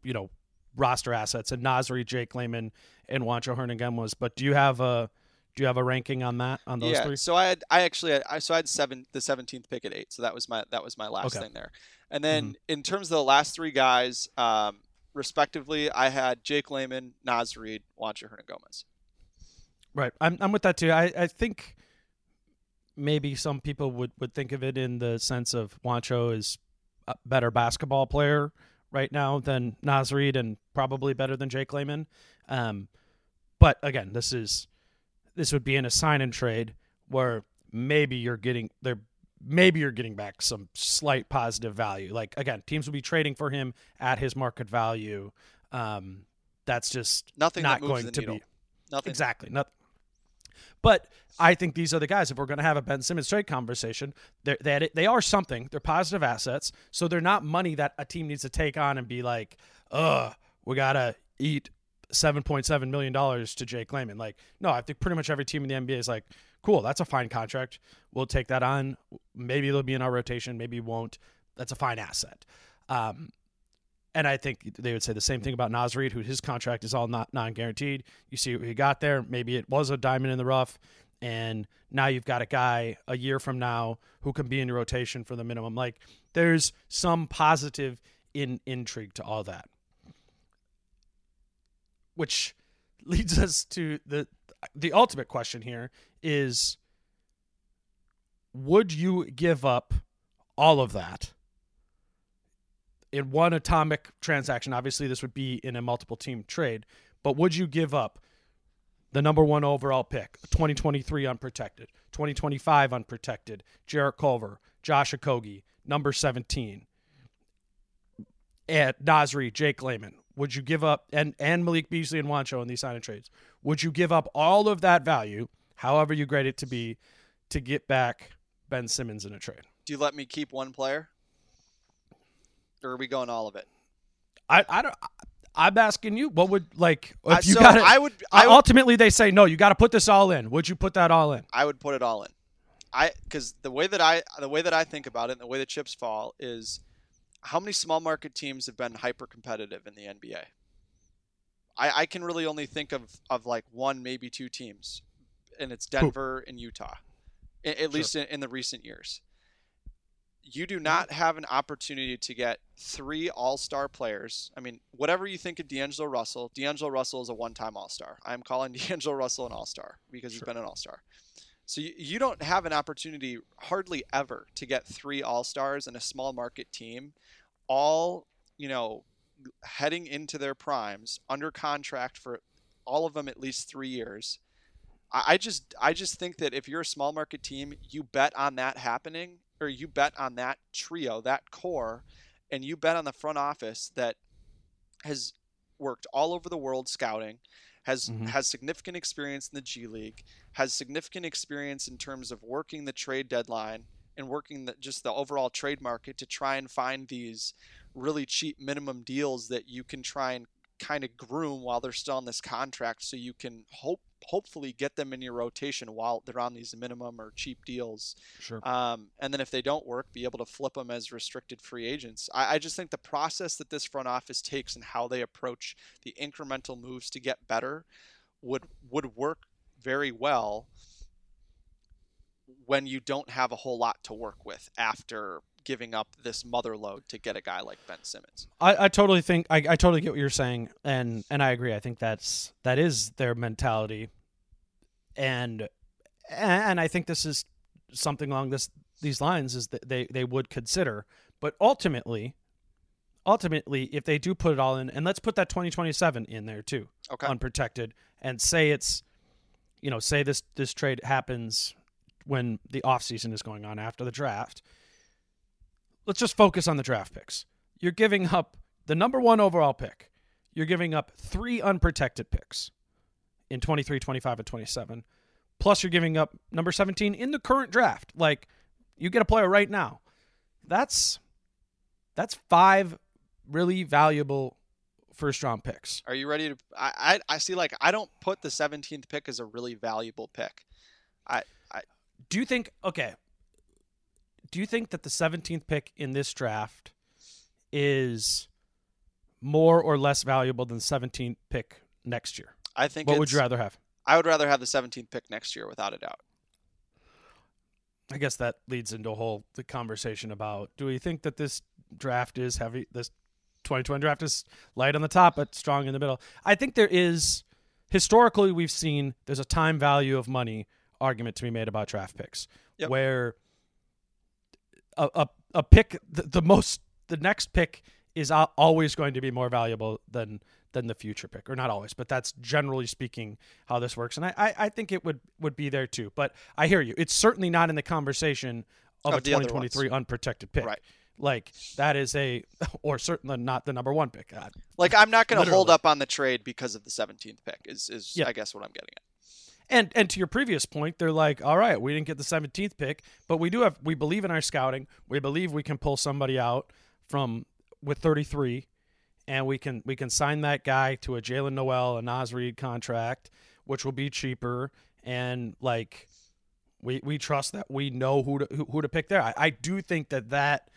you know roster assets and Naz Reid, Jake Layman and Juancho Hernan but do you have a do you have a ranking on that on those yeah. three? So I had I actually had, I so I had seven the seventeenth pick at eight. So that was my that was my last Okay. Mm-hmm. thing there. And then in terms of the last three guys, um, respectively, I had Jake Layman, Naz Reid, Juancho Hernangomez. Right. I'm I'm with that too. I, I think maybe some people would, would think of it in the sense of Juancho is a better basketball player right now than Naz Reid and probably better than Jake Layman. Um, but again, this is this would be in a sign and trade where maybe you're getting there maybe you're getting back some slight positive value. Like again, teams will be trading for him at his market value. Um, that's just Nothing not that going to needle. be Nothing. Exactly. Nothing. But I think these are the guys. If we're going to have a Ben Simmons trade conversation, they they are something. They're positive assets, so they're not money that a team needs to take on and be like, "Ugh, we gotta eat seven point seven million dollars to Jake Layman." Like, no, I think pretty much every team in the NBA is like, "Cool, that's a fine contract. We'll take that on. Maybe it'll be in our rotation. Maybe won't. That's a fine asset." Um, and I think they would say the same thing about Naz Reid, who his contract is all not non-guaranteed. You see what he got there. Maybe it was a diamond in the rough, and now you've got a guy a year from now who can be in your rotation for the minimum. Like there's some positive in intrigue to all that, which leads us to the the ultimate question here is would you give up all of that in one atomic transaction? Obviously, this would be in a multiple team trade, but would you give up the number one overall pick, 2023 unprotected, 2025 unprotected, Jarrett Culver, Josh Okogie, number 17, at Naz Reid, Jake Layman? Would you give up and and Malik Beasley and Juancho in these signing trades? Would you give up all of that value, however you grade it to be, to get back Ben Simmons in a trade? Do you let me keep one player, or are we going all of it? I, I don't. I'm asking you, what would like if Uh, you so got it? I would- I would- ultimately they say no. You got to put this all in. Would you put that all in? I would put it all in. I because the way that I the way that I think about it and the way the chips fall is how many small market teams have been hyper competitive in the NBA. I, I can really only think of, of like one, maybe two teams, and it's Denver and Utah, a- at, least in, in the recent years. You do mm-hmm. not have an opportunity to get three all star players. I mean, whatever you think of D'Angelo Russell, D'Angelo Russell is a one time all star. I'm calling <laughs> D'Angelo Russell an all star because he's been an all star. So you, you don't have an opportunity hardly ever to get three all stars in a small market team, all you know, heading into their primes under contract for all of them at least three years. I, I just I just think that if you're a small market team, you bet on that happening, or you bet on that trio, that core, and you bet on the front office that has worked all over the world scouting, has Mhm. has significant experience in the G League, has significant experience in terms of working the trade deadline and working the, just the overall trade market to try and find these really cheap minimum deals that you can try and kind of groom while they're still on this contract so you can hope hopefully get them in your rotation while they're on these minimum or cheap deals Sure. um, and then if they don't work, be able to flip them as restricted free agents. I, I just think the process that this front office takes and how they approach the incremental moves to get better would would work very well when you don't have a whole lot to work with after giving up this mother load to get a guy like Ben Simmons. I, I totally think I, I totally get what you're saying, and and I agree. I think that's that is their mentality, and and I think this is something along this these lines is that they they would consider, but ultimately, ultimately, if they do put it all in, and let's put that 2027 in there too, Okay. unprotected, and say it's, you know, say this this trade happens when the offseason is going on after the draft. Let's just focus on the draft picks. You're giving up the number one overall pick. You're giving up three unprotected picks in 23, 25, and 27. Plus, you're giving up number 17 in the current draft. Like, you get a player right now. That's that's five really valuable first round picks. Are you ready to? I, I I see. Like I don't put the 17th pick as a really valuable pick. I I Do you think okay? Do you think that the 17th pick in this draft is more or less valuable than the 17th pick next year? I think. What would you rather have? I would rather have the 17th pick next year, without a doubt. I guess that leads into a whole the conversation about do we think that this draft is heavy this 2020 draft is light on the top but strong in the middle. I think there is historically we've seen there's a time value of money argument to be made about draft picks Yep. where a, a a pick the, the most the next pick is always going to be more valuable than than the future pick or not always but that's generally speaking how this works and I, I i think it would would be there too but i hear you it's certainly not in the conversation of, Of a 2023 unprotected pick Right. like that is a <laughs> or certainly not the number one pick God. Like I'm not going to hold up on the trade because of the 17th pick. Is is Yeah. I guess what I'm getting at. And and to your previous point, they're like, all right, we didn't get the 17th pick, but we do have we believe in our scouting. We believe we can pull somebody out from with 33, and we can we can sign that guy to a Jaylen Nowell, a Naz Reid contract, which will be cheaper, and like we we trust that we know who to who, who to pick there. I, I do think that that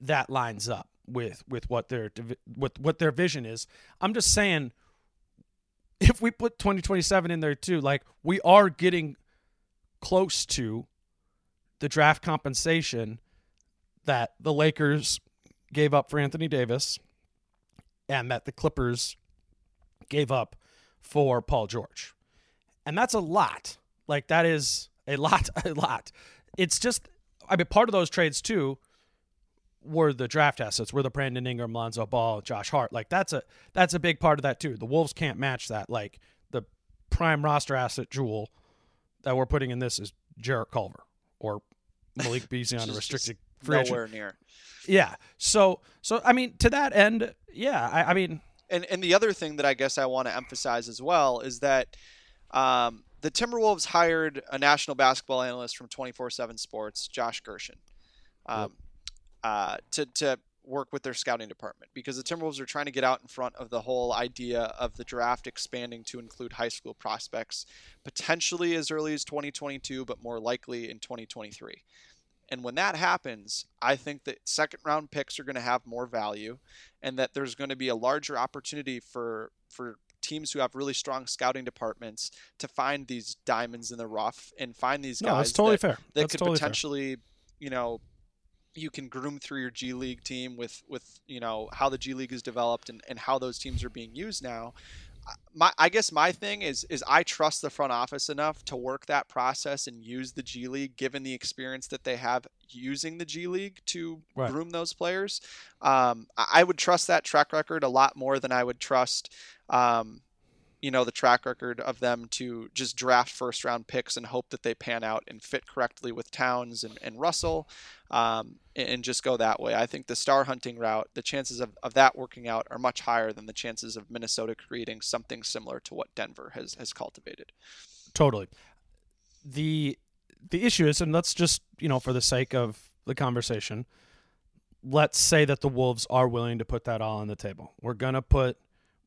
that lines up with with what their with what their vision is. I'm just saying if we put 2027 in there too, like we are getting close to the draft compensation that the Lakers gave up for Anthony Davis and that the Clippers gave up for Paul George. And that's a lot. Like that is a lot, <laughs> a lot. It's just I mean part of those trades too were the draft assets, were the Brandon Ingram, Lonzo Ball, Josh Hart. Like that's a that's a big part of that too. The Wolves can't match that. Like the prime roster asset jewel that we're putting in this is Jarrett Culver or Malik <laughs> Beasley on a restricted free agent. Nowhere near. Yeah. So so I mean to that end, yeah. I, I mean And and the other thing that I guess I want to emphasize as well is that um, the Timberwolves hired a national basketball analyst from 24/7 Sports, Josh Gershon, um, uh, to to work with their scouting department because the Timberwolves are trying to get out in front of the whole idea of the draft expanding to include high school prospects, potentially as early as 2022, but more likely in 2023. And when that happens, I think that second round picks are going to have more value and that there's going to be a larger opportunity for for teams who have really strong scouting departments to find these diamonds in the rough and find these no, guys that's totally that, fair. that That's could totally fair. potentially, you know, you can groom through your G League team with with you know how the G League is developed and, and how those teams are being used now. My I guess my thing is is I trust the front office enough to work that process and use the G League, given the experience that they have using the G League to Right. groom those players. Um, I I would trust that track record a lot more than I would trust. Um, you know the track record of them to just draft first round picks and hope that they pan out and fit correctly with Towns and, and Russell um, and, and just go that way. I think the star hunting route, the chances of, of that working out are much higher than the chances of Minnesota creating something similar to what Denver has, has cultivated. Totally. The the issue is, and let's just you know, for the sake of the conversation, let's say that the Wolves are willing to put that all on the table. We're gonna put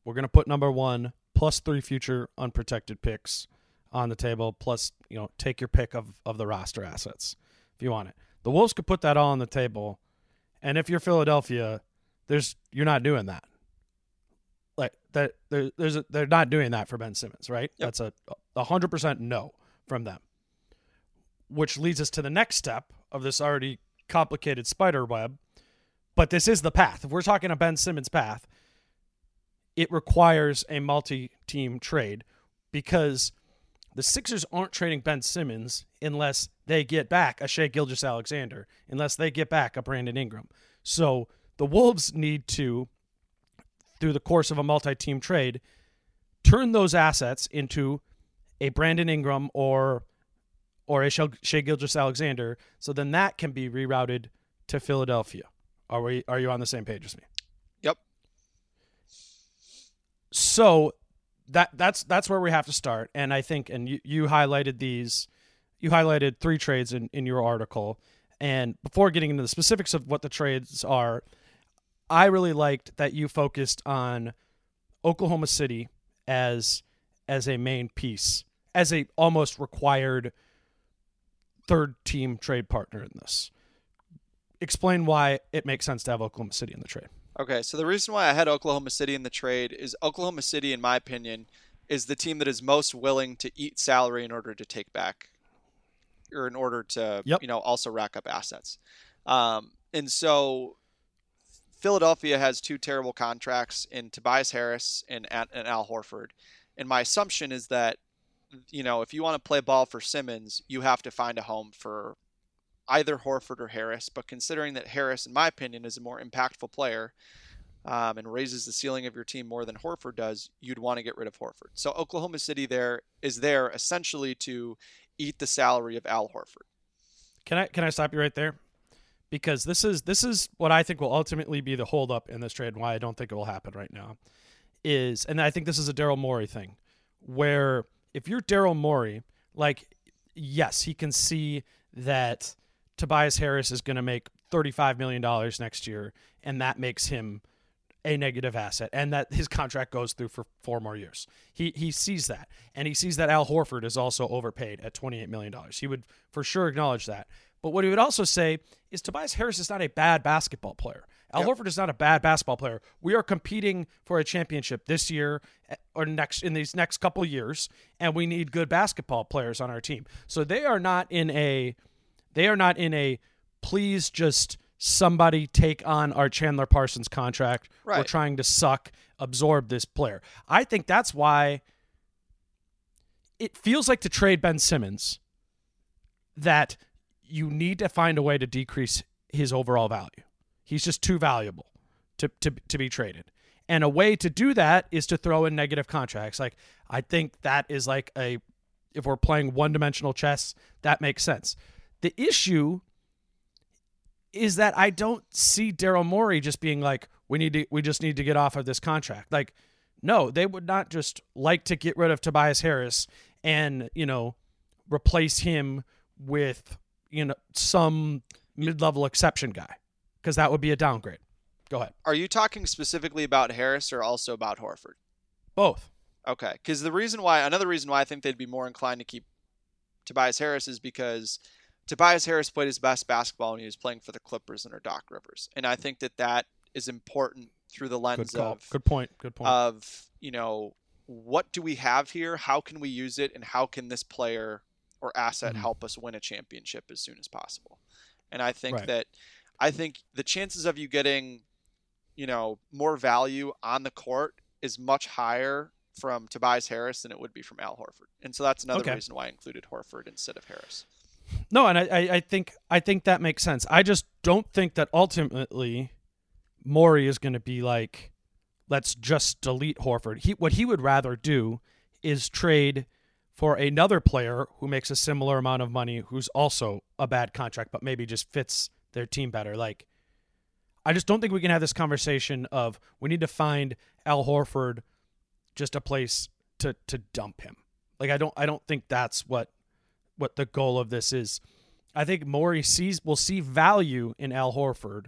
we're gonna put number one plus three future unprotected picks on the table, plus you know, take your pick of of the roster assets if you want it. The Wolves could put that all on the table, and if you're Philadelphia, there's you're not doing that. Like that, there, there's a, they're not doing that for Ben Simmons, right? Yep. That's a a hundred percent no from them. Which leads us to the next step of this already complicated spider web. But this is the path. If we're talking a Ben Simmons path, it requires a multi-team trade because the Sixers aren't trading Ben Simmons unless they get back a Shai Gilgeous-Alexander, unless they get back a Brandon Ingram. So the Wolves need to, through the course of a multi-team trade, turn those assets into a Brandon Ingram or or a Shea Gilgis Alexander, so then that can be rerouted to Philadelphia. Are we? Are you on the same page as me? So that that's that's where we have to start, and I think, and you, you highlighted these, you highlighted three trades in in your article, and before getting into the specifics of what the trades are, I really liked that you focused on Oklahoma City as as a main piece, as a almost required third team trade partner in this. Explain why it makes sense to have Oklahoma City in the trade. Okay, so the reason why I had Oklahoma City in the trade is Oklahoma City, in my opinion, is the team that is most willing to eat salary in order to take back, or in order to, yep. you know, also rack up assets. Um, and so Philadelphia has two terrible contracts in Tobias Harris and, and Al Horford. And my assumption is that, you know, if you want to play ball for Simmons, you have to find a home for either Horford or Harris. But considering that Harris, in my opinion, is a more impactful player um, and raises the ceiling of your team more than Horford does, you'd want to get rid of Horford. So Oklahoma City there is there essentially to eat the salary of Al Horford. Can I can I stop you right there? Because this is this is what I think will ultimately be the holdup in this trade and why I don't think it will happen right now. Is and I think this is a Daryl Morey thing, where if you're Daryl Morey, like yes, he can see that Tobias Harris is going to make $35 million next year, and that makes him a negative asset, and that his contract goes through for four more years. He he sees that, and he sees that Al Horford is also overpaid at $28 million. He would for sure acknowledge that. But what he would also say is Tobias Harris is not a bad basketball player. Al yep. Horford is not a bad basketball player. We are competing for a championship this year eh, or next in these next couple years, and we need good basketball players on our team. So they are not in a they are not in a please just somebody take on our Chandler Parsons contract. Right. We're trying to suck, absorb this player. I think that's why it feels like to trade Ben Simmons that you need to find a way to decrease his overall value. He's just too valuable to, to, to be traded. And a way to do that is to throw in negative contracts. Like, I think that is like a, if we're playing one dimensional chess, that makes sense. The issue is that I don't see Daryl Morey just being like, we need to, we just need to get off of this contract. Like, no, they would not just like to get rid of Tobias Harris and you know replace him with you know some mid-level exception guy because that would be a downgrade. Go ahead. Are you talking specifically about Harris or also about Horford? Both. Okay, because the reason why another reason why I think they'd be more inclined to keep Tobias Harris is because Tobias Harris played his best basketball when he was playing for the Clippers under Doc Rivers, and I think that that is important through the lens Good of good point. Good point. Of you know what do we have here? How can we use it, and how can this player or asset mm-hmm. help us win a championship as soon as possible? And I think right. that I think the chances of you getting you know more value on the court is much higher from Tobias Harris than it would be from Al Horford. And so that's another okay. reason why I included Horford instead of Harris. No, and I, I think I think that makes sense. I just don't think that ultimately Morey is going to be like, let's just delete Horford. He what he would rather do is trade for another player who makes a similar amount of money, who's also a bad contract, but maybe just fits their team better. Like, I just don't think we can have this conversation of we need to find Al Horford just a place to to dump him. Like, I don't I don't think that's what what the goal of this is. I think Morey sees will see value in Al Horford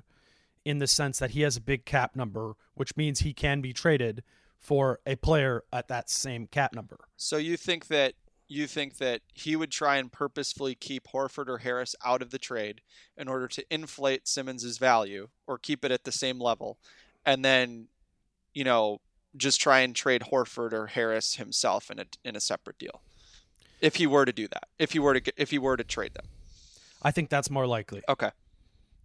in the sense that he has a big cap number, which means he can be traded for a player at that same cap number. So you think that you think that he would try and purposefully keep Horford or Harris out of the trade in order to inflate Simmons's value or keep it at the same level, and then, you know, just try and trade Horford or Harris himself in a in a separate deal if he were to do that, if he were to get, if he were to trade them. I think that's more likely. Okay.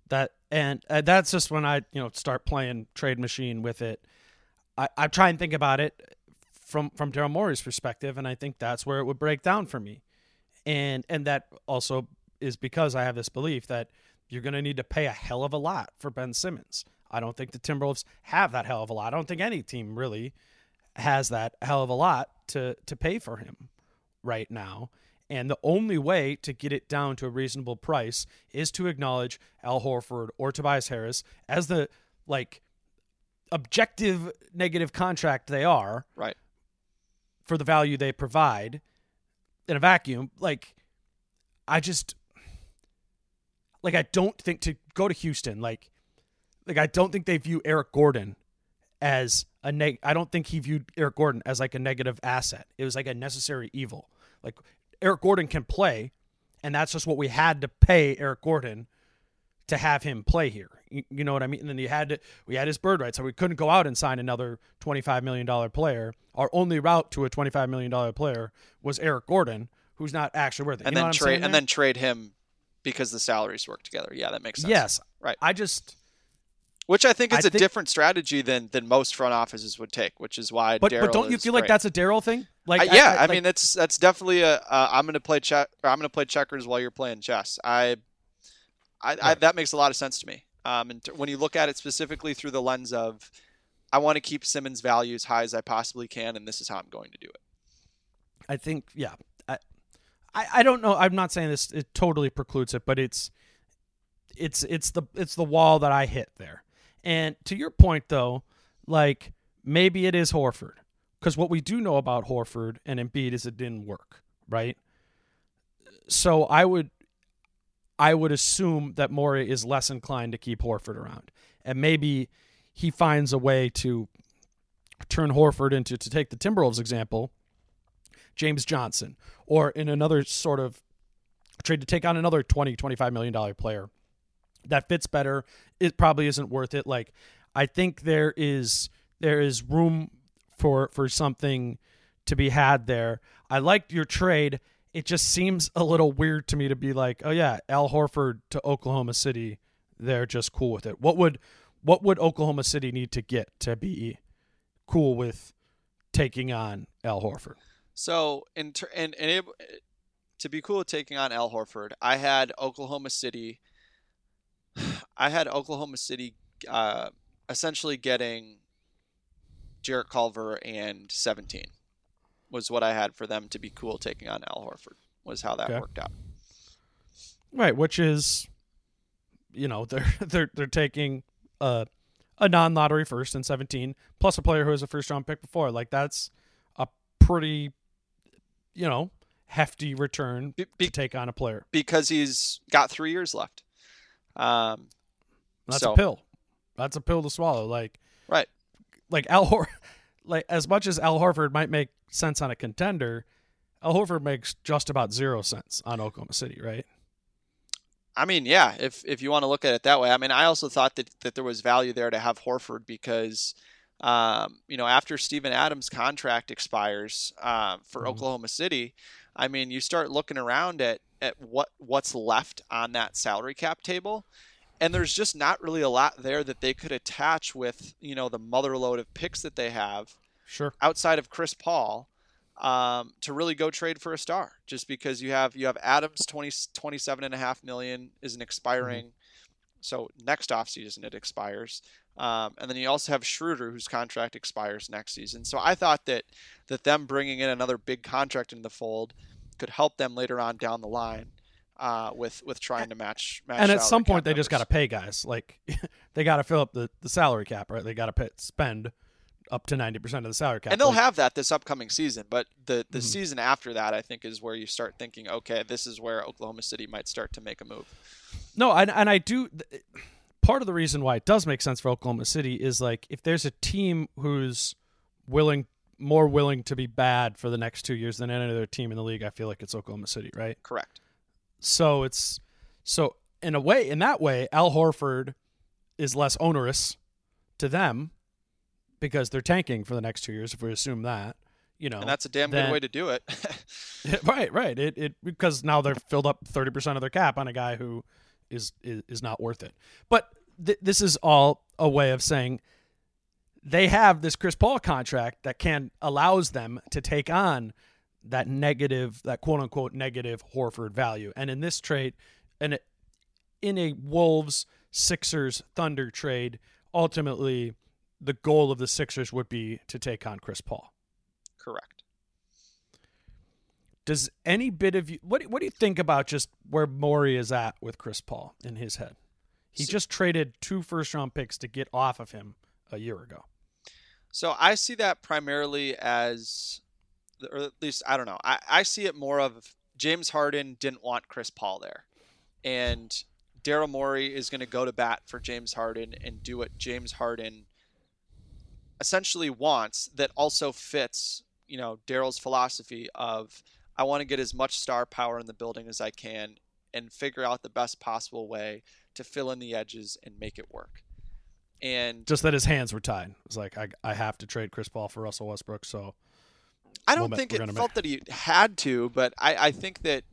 That and uh, that's just when I you know start playing trade machine with it. I, I try and think about it from from Daryl Morey's perspective, and I think that's where it would break down for me. And and that also is because I have this belief that you're going to need to pay a hell of a lot for Ben Simmons. I don't think the Timberwolves have that hell of a lot. I don't think any team really has that hell of a lot to to pay for him right now. And the only way to get it down to a reasonable price is to acknowledge Al Horford or Tobias Harris as the like objective negative contract they are Right. for the value they provide in a vacuum. Like, I just like I don't think to go to Houston. Like, like I don't think they view Eric Gordon as a neg. I don't think he viewed Eric Gordon as like a negative asset. It was like a necessary evil. Like Eric Gordon can play, and that's just what we had to pay Eric Gordon to have him play here. You, you know what I mean? And then you had to, we had his bird right, so we couldn't go out and sign another twenty-five million dollar player. Our only route to a twenty-five million dollar player was Eric Gordon, who's not actually worth it. And You then trade and then trade him because the salaries work together. Yeah, that makes sense. yes, Right. I just, Which I think is I a think- different strategy than than most front offices would take, which is why but Daryl but don't you feel like that's a Daryl thing? Like yeah, I, like- mean that's that's definitely a uh, I'm going to play check I'm going to play checkers while you're playing chess. I, I, I that makes a lot of sense to me. Um, and t- when you look at it specifically through the lens of, I want to keep Simmons' value as high as I possibly can, and this is how I'm going to do it. I think yeah. I, I I don't know. I'm not saying this it totally precludes it, but it's it's it's the it's the wall that I hit there. And to your point though, like maybe it is Horford because what we do know about Horford and Embiid is it didn't work, right? So I would I would assume that Morey is less inclined to keep Horford around. And maybe he finds a way to turn Horford into to take the Timberwolves example, James Johnson, or in another sort of trade to take on another 20, 25 million dollar player that fits better. It probably isn't worth it. Like I think there is there is room for for something to be had there. I liked your trade. It just seems a little weird to me to be like, oh yeah, Al Horford to Oklahoma City. They're just cool with it. What would what would Oklahoma City need to get to be cool with taking on Al Horford? So in ter- and, and it, to be cool with taking on Al Horford, I had Oklahoma City. I had Oklahoma City uh, essentially getting Jarrett Culver and 17 was what I had for them to be cool taking on Al Horford. Was how that Okay. worked out. Right, which is, you know, <laughs> they're they're they're taking a a non lottery first and seventeen plus a player who was a first round pick before. Like that's a pretty, you know, hefty return be- to take on a player. because he's got three years left. Um, That's so- a pill. That's a pill to swallow. Like right. like Al Hor, <laughs> like as much as Al Horford might make sense on a contender, Al Horford makes just about zero sense on Oklahoma City, right? I mean, yeah, if if you want to look at it that way. I mean, I also thought that, that there was value there to have Horford because, um, you know, after Steven Adams' contract expires um, for Mhm. Oklahoma City, I mean, you start looking around at at what what's left on that salary cap table, and there's just not really a lot there that they could attach with you know the motherload of picks that they have Sure. outside of Chris Paul um, to really go trade for a star just because you have you have Adams 20, 27 and a half million is an expiring. So next offseason it expires. Um, and then you also have Schroeder whose contract expires next season. So I thought that that them bringing in another big contract in the fold could help them later on down the line uh, with with trying to match, match and at some point they just got to pay guys like <laughs> they got to fill up the, the salary cap right? They got to spend up to 90% of the salary cap and they'll Like, have that this upcoming season but the the Mhm. season after that i think is where you start thinking okay this is where oklahoma city might start to make a move. No and, and i do th- part of the reason why it does make sense for oklahoma city is like if there's a team who's willing more willing to be bad for the next two years than any other team in the league i feel like it's oklahoma city right correct so it's so in a way in that way al horford is less onerous to them because they're tanking for the next two years if we assume that you know and that's a damn then- good way to do it <laughs> right, right. It it because now they've filled up thirty percent of their cap on a guy who is is, is not worth it. But th- this is all a way of saying they have this Chris Paul contract that can allows them to take on that negative, that quote unquote negative Horford value. And in this trade, and in a Wolves Sixers Thunder trade, ultimately the goal of the Sixers would be to take on Chris Paul. Correct. Does any bit of you what what do you think about just where Morey is at with Chris Paul in his head? He just traded two first round picks to get off of him a year ago. So I see that primarily as, or at least I don't know. I, I see it more of James Harden didn't want Chris Paul there, and Daryl Morey is going to go to bat for James Harden and do what James Harden essentially wants. That also fits, you know, Daryl's philosophy of I want to get as much star power in the building as I can and figure out the best possible way to fill in the edges and make it work. And Just that his hands were tied. It was like I I have to trade Chris Paul for Russell Westbrook, so I don't we'll think it felt make- that he had to, but I, I think that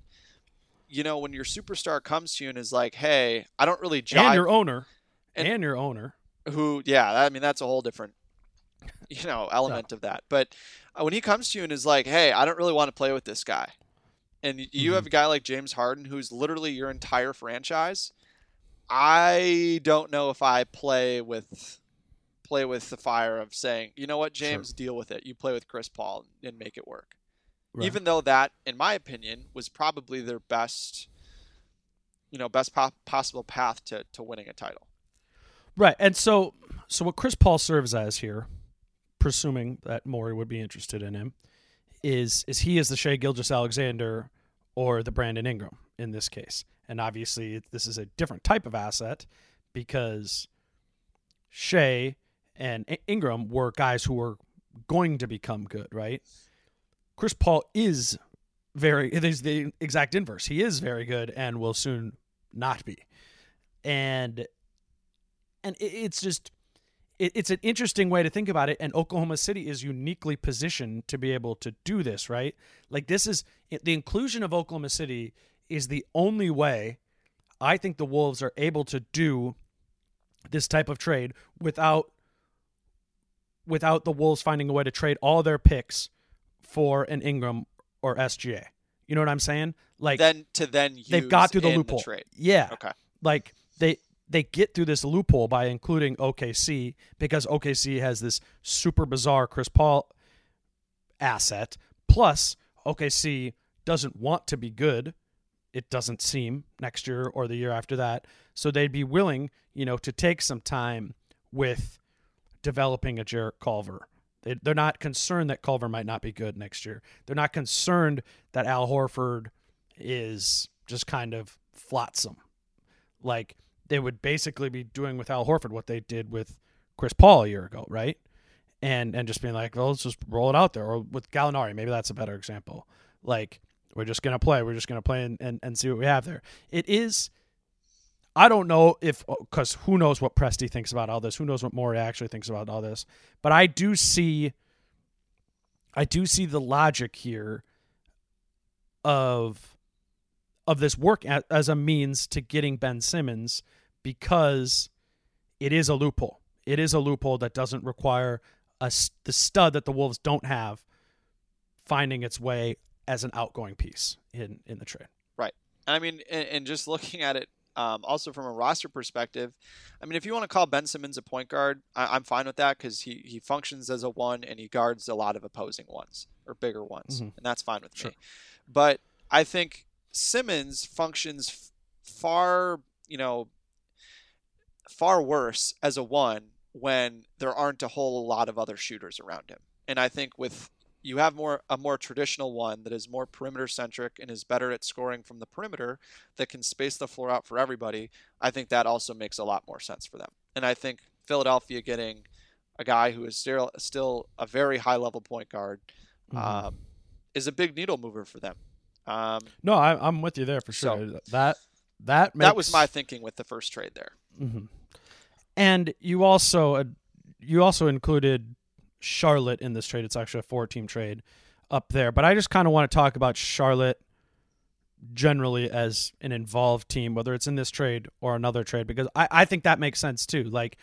you know when your superstar comes to you and is like, "Hey, I don't really jive." and your owner and- and, your owner. who, yeah, I mean that's a whole different <laughs> you know element of that. But uh, when he comes to you and is like, "Hey, I don't really want to play with this guy," and you Mm-hmm. have a guy like James Harden who's literally your entire franchise, I don't know if I play with play with the fire of saying, you know what, James, deal with it. You play with Chris Paul and make it work. Right. Even though that, in my opinion, was probably their best, you know, best po- possible path to, to winning a title. Right. And so so what Chris Paul serves as here, presuming that Morey would be interested in him, is is he is the Shai Gilgeous-Alexander or the Brandon Ingram in this case. And obviously this is a different type of asset because Shai and Ingram were guys who were going to become good, right? Chris Paul is very it is the exact inverse. He is very good and will soon not be. And and it's just it, it's an interesting way to think about it and oklahoma city is uniquely positioned to be able to do this right like this is the inclusion of oklahoma city is the only way i think the wolves are able to do this type of trade without without the wolves finding a way to trade all their picks for an ingram or sga you know what i'm saying like then to then use they've got through the loophole trade. yeah Okay. like they they get through this loophole by including OKC because OKC has this super bizarre Chris Paul asset. Plus, OKC doesn't want to be good. It doesn't seem next year or the year after that. So they'd be willing, you know, to take some time with developing a Jarrett Culver. They, they're not concerned that Culver might not be good next year. They're not concerned that Al Horford is just kind of flotsam. Like they would basically be doing with Al Horford what they did with Chris Paul a year ago, right? And and just being like, well, let's just roll it out there. Or with Gallinari, maybe that's a better example. Like we're just gonna play. We're just gonna play and, and, and see what we have there. It is. I don't know if oh, because who knows what Presti thinks about all this. Who knows what Morey actually thinks about all this. But I do see. I do see the logic here. Of of this work as a means to getting Ben Simmons because it is a loophole. It is a loophole that doesn't require a, the stud that the Wolves don't have finding its way as an outgoing piece in, in the trade. Right. And I mean, and, and just looking at it um, also from a roster perspective, I mean, if you want to call Ben Simmons a point guard, I, I'm fine with that because he, he functions as a one and he guards a lot of opposing ones or bigger ones. Mhm. And that's fine with Sure. me. But I think Simmons functions f- far, you know, far worse as a one when there aren't a whole lot of other shooters around him. And I think with you have more a more traditional one that is more perimeter centric and is better at scoring from the perimeter that can space the floor out for everybody. I think that also makes a lot more sense for them. And I think Philadelphia getting a guy who is still still a very high level point guard Mhm. um, is a big needle mover for them. Um, No, I, I'm with you there for sure. So- that that makes, that was my thinking with the first trade there. Mhm. And you also you also included Charlotte in this trade. It's actually a four team trade up there. But I just kind of want to talk about Charlotte generally as an involved team, whether it's in this trade or another trade, because I, I think that makes sense too. Like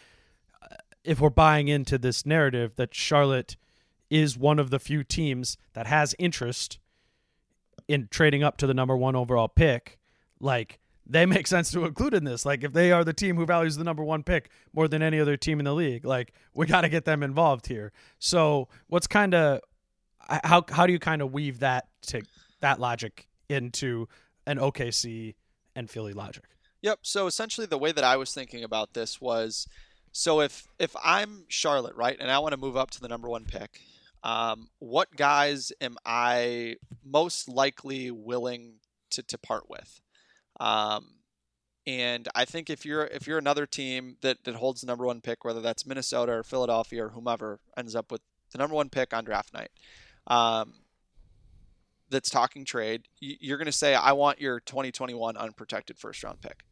uh, if we're buying into this narrative that Charlotte is one of the few teams that has interest in trading up to the number one overall pick, like they make sense to include in this. Like if they are the team who values the number one pick more than any other team in the league, like we <laughs> got to get them involved here. So what's kind of how how do you kind of weave that to that logic into an OKC and Philly logic? Yep. So essentially, the way that I was thinking about this was, so if if I'm Charlotte, right, and I want to move up to the number one pick, um, what guys am I most likely willing to, to part with? Um, and I think if you're if you're another team that, that holds the number one pick, whether that's Minnesota or Philadelphia or whomever ends up with the number one pick on draft night, um, that's talking trade, you're going to say, I want your 2021 unprotected first round pick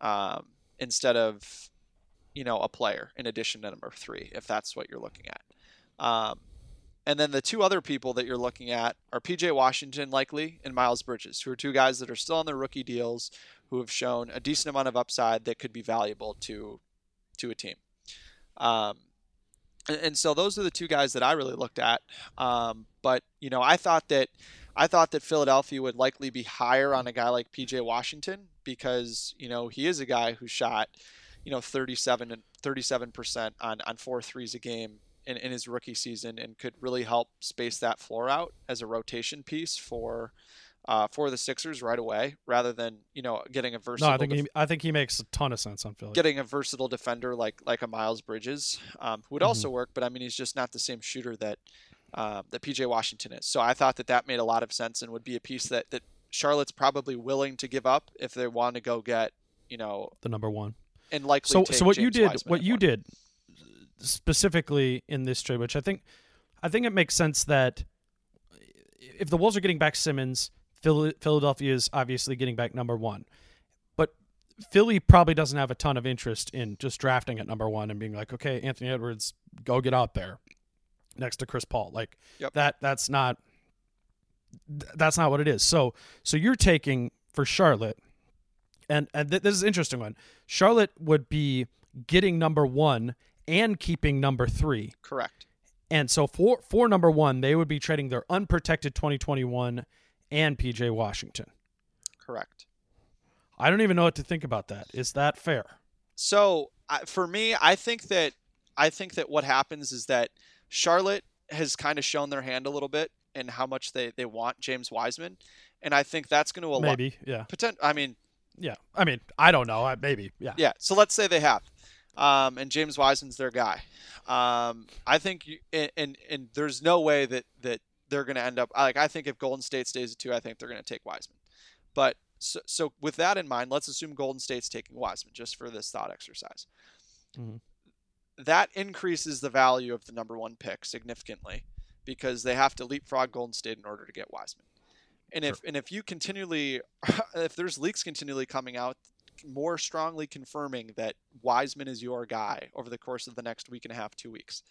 um, instead of, you know, a player in addition to number three, if that's what you're looking at. Um, and then the two other people that you're looking at are PJ Washington, likely, and Miles Bridges, who are two guys that are still on their rookie deals, who have shown a decent amount of upside that could be valuable to to a team. Um, and, and, so those are the two guys that I really looked at. Um, but you know, I thought that I thought that Philadelphia would likely be higher on a guy like PJ Washington because you know he is a guy who shot you know 37 and 37 percent on on four threes a game in, in his rookie season and could really help space that floor out as a rotation piece for uh, for the Sixers right away, rather than you know getting a versatile. No, I think def- he, I think he makes a ton of sense on Philly. Getting a versatile defender like like a Miles Bridges um, would mm-hmm. also work, but I mean he's just not the same shooter that um, that PJ Washington is. So I thought that that made a lot of sense and would be a piece that that Charlotte's probably willing to give up if they want to go get you know the number one and likely. So so what James you did Wiseman what you one. did specifically in this trade, which I think I think it makes sense that if the Wolves are getting back Simmons, Philadelphia is obviously getting back number one. But Philly probably doesn't have a ton of interest in just drafting at number one and being like, okay, Anthony Edwards, go get out there next to Chris Paul. Like yep. that that's not that's not what it is. So so you're taking for Charlotte and and th- this is an interesting one. Charlotte would be getting number 1 and keeping number three. Correct. And so for for number one, they would be trading their unprotected 2021 and PJ Washington. Correct. I don't even know what to think about that. Is that fair? So for me, I think that I think that what happens is that Charlotte has kind of shown their hand a little bit and how much they, they want James Wiseman, and I think that's going to allow maybe yeah. Potent, I mean, yeah. I mean, I don't know. maybe yeah. Yeah. So let's say they have um, and James Wiseman's their guy. Um, I think, you, and, and, and there's no way that that they're going to end up like I think if Golden State stays at two, I think they're going to take Wiseman. But so, so with that in mind, let's assume Golden State's taking Wiseman just for this thought exercise. Mm-hmm. That increases the value of the number one pick significantly because they have to leapfrog Golden State in order to get Wiseman. And if and if you continually, <laughs> if there's leaks continually coming out more strongly confirming that Wiseman is your guy over the course of the next week and a half, two weeks.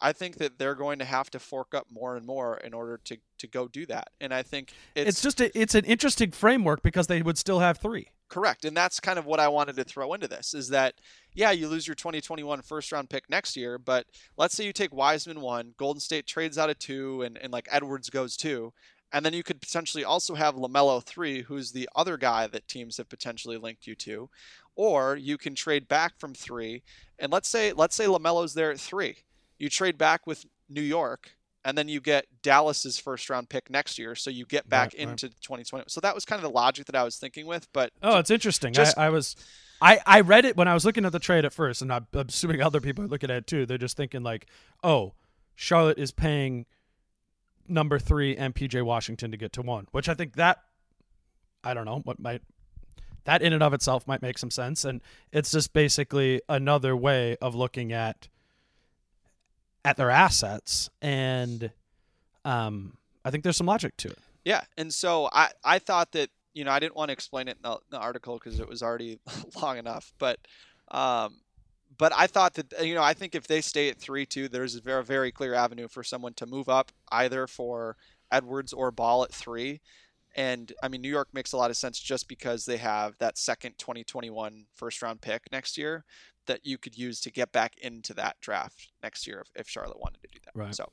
I think that they're going to have to fork up more and more in order to, to go do that. And I think it's, it's just a, it's an interesting framework because they would still have three. Correct. And that's kind of what I wanted to throw into this is that yeah, you lose your 2021 first round pick next year, but let's say you take Wiseman one, Golden State trades out of two and, and like Edwards goes two, and then you could potentially also have LaMelo 3, who's the other guy that teams have potentially linked you to. Or you can trade back from 3 and let's say let's say LaMelo's there at 3. You trade back with New York and then you get Dallas's first round pick next year, so you get back right, into right. 2020. So that was kind of the logic that I was thinking with. But oh, it's interesting. Just, I, I, was, I I read it when I was looking at the trade at first, and I'm assuming <laughs> other people are looking at it too. They're just thinking like, oh, Charlotte is paying number three and PJ Washington to get to one, which I think that I don't know what might that in and of itself might make some sense, and it's just basically another way of looking at at their assets, and um, I think there's some logic to it. Yeah, and so I I thought that you know I didn't want to explain it in the, in the article because it was already <laughs> long enough, but um, but I thought that you know I think if they stay at three two, there's a very very clear avenue for someone to move up either for Edwards or Ball at three. And I mean, New York makes a lot of sense just because they have that second 2021 first round pick next year that you could use to get back into that draft next year if, if Charlotte wanted to do that. Right. So,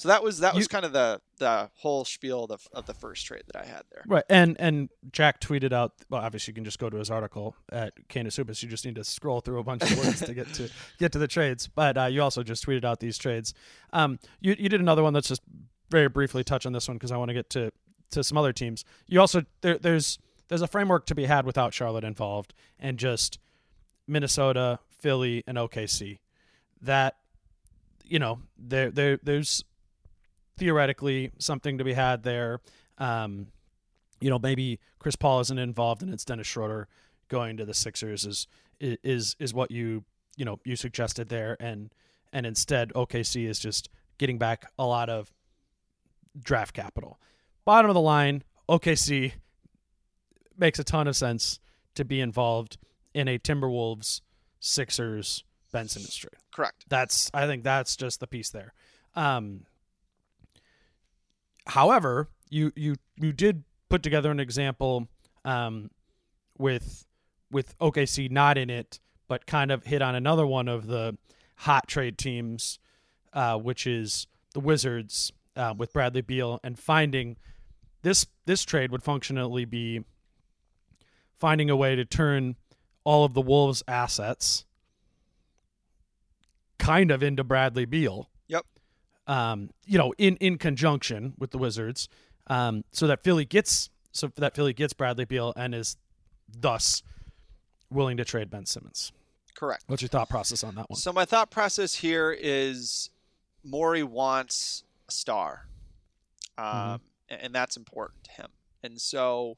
So that was that was You- kind of the the whole spiel of the, of the first trade that I had there. Right, and and Jack tweeted out. Well, obviously, you can just go to his article at CanisHoopus. You just need to scroll through a bunch of words to get to <laughs> get to the trades. But uh, you also just tweeted out these trades. Um, you you did another one. Let's just very briefly touch on this one because I want to get to to some other teams. You also there, there's there's a framework to be had without Charlotte involved, and just Minnesota, Philly, and OKC. That you know there there there's theoretically something to be had there. Um, you know, maybe Chris Paul isn't involved and it's Dennis Schroeder going to the Sixers is is is what you you know you suggested there, and and instead OKC is just getting back a lot of draft capital. Bottom of the line, OKC makes a ton of sense to be involved in a Timberwolves Sixers Ben Simmons trade. Correct. That's I think that's just the piece there. Um, however, you you you did put together an example um, with with OKC not in it, but kind of hit on another one of the hot trade teams, uh, which is the Wizards uh, with Bradley Beal, and finding this this trade would functionally be finding a way to turn all of the Wolves' assets kind of into Bradley Beal. Um, you know, in in conjunction with the Wizards, um, so that Philly gets so that Philly gets Bradley Beal and is thus willing to trade Ben Simmons. Correct. What's your thought process on that one? So my thought process here is Morey wants a star, um, a- and that's important to him. And so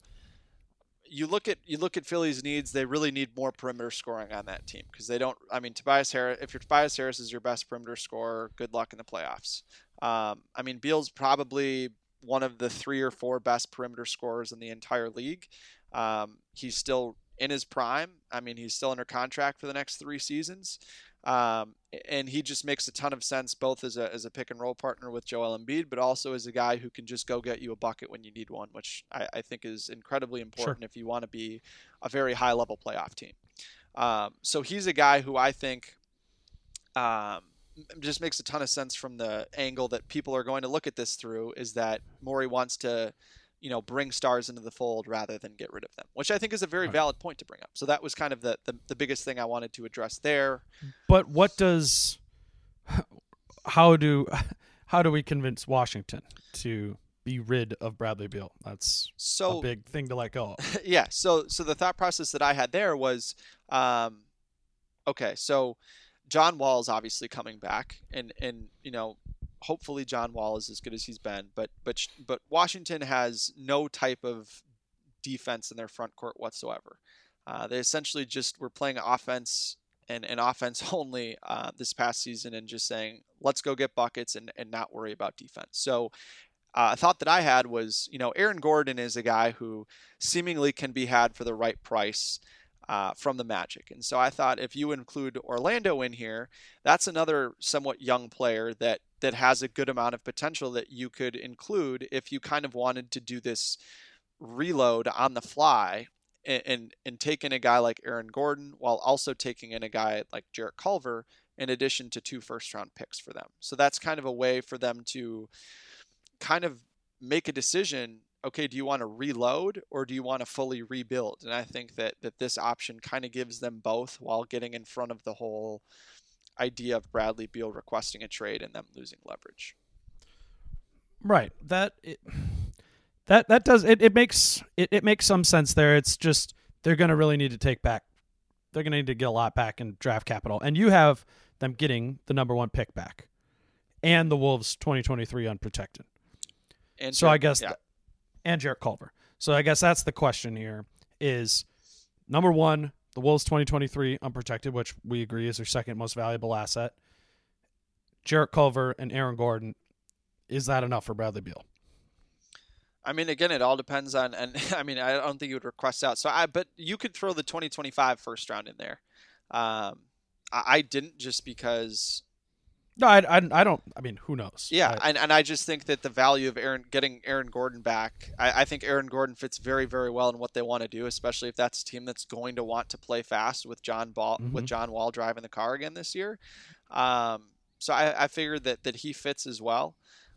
you look at you look at Philly's needs; they really need more perimeter scoring on that team because they don't. I mean, Tobias Harris. If your Tobias Harris is your best perimeter scorer, good luck in the playoffs. Um, I mean, Beal's probably one of the three or four best perimeter scorers in the entire league. Um, he's still in his prime. I mean, he's still under contract for the next three seasons. Um, and he just makes a ton of sense both as a, as a pick and roll partner with Joel Embiid, but also as a guy who can just go get you a bucket when you need one, which I, I think is incredibly important if you want to be a very high level playoff team. Um, so he's a guy who I think um, just makes a ton of sense from the angle that people are going to look at this through is that Morey wants to, you know, bring stars into the fold rather than get rid of them, which I think is a very Right. valid point to bring up. So that was kind of the, the, the biggest thing I wanted to address there. But what does how do how do we convince Washington to be rid of Bradley Beal? That's So a big thing to let go of. <laughs> yeah so so the thought process that i had there was um okay so john wall is obviously coming back and and you know hopefully john wall is as good as he's been but but but washington has no type of defense in their front court whatsoever uh, they essentially just were playing offense and, and <laughs> offense only uh, this past season and just saying let's go get buckets and, and not worry about defense so uh, a thought that I had was, you know, Aaron Gordon is a guy who seemingly can be had for the right price uh, from the Magic. And so I thought if you include Orlando in here, that's another somewhat young player that that has a good amount of potential that you could include if you kind of wanted to do this reload on the fly and and, and take in a guy like Aaron Gordon while also taking in a guy like Jarrett Culver in addition to two first round picks for them. So that's kind of a way for them to kind of make a decision okay do you want to reload or do you want to fully rebuild and i think that that this option kind of gives them both while getting in front of the whole idea of bradley beal requesting a trade and them losing leverage Right. That it, that that does it, it makes it, it makes some sense there. It's just they're gonna really need to take back they're gonna need to get a lot back in draft capital. And you have them getting the number one pick back. And the Wolves twenty twenty three unprotected. and So I guess yeah. th- and Jarrett Culver. So I guess that's the question here is number one, the Wolves 2023 unprotected, which we agree is their second most valuable asset. Jarrett Culver and Aaron Gordon. Is that enough for Bradley Beal? I mean, again, it all depends on, and <laughs> I mean, I don't think you would request out. So I, but you could throw the 2025 first round in there. Um, I, I didn't just because No, I, I, I don't. I mean, who knows? Yeah, I- and, and I just think that the value of Aaron getting Aaron Gordon back, I, I think Aaron Gordon fits very, very well in what they want to do, especially if that's a team that's going to want to play fast with John Ball with Mhm. John Wall driving the car again this year. Um, so I, I figured that that he fits as well.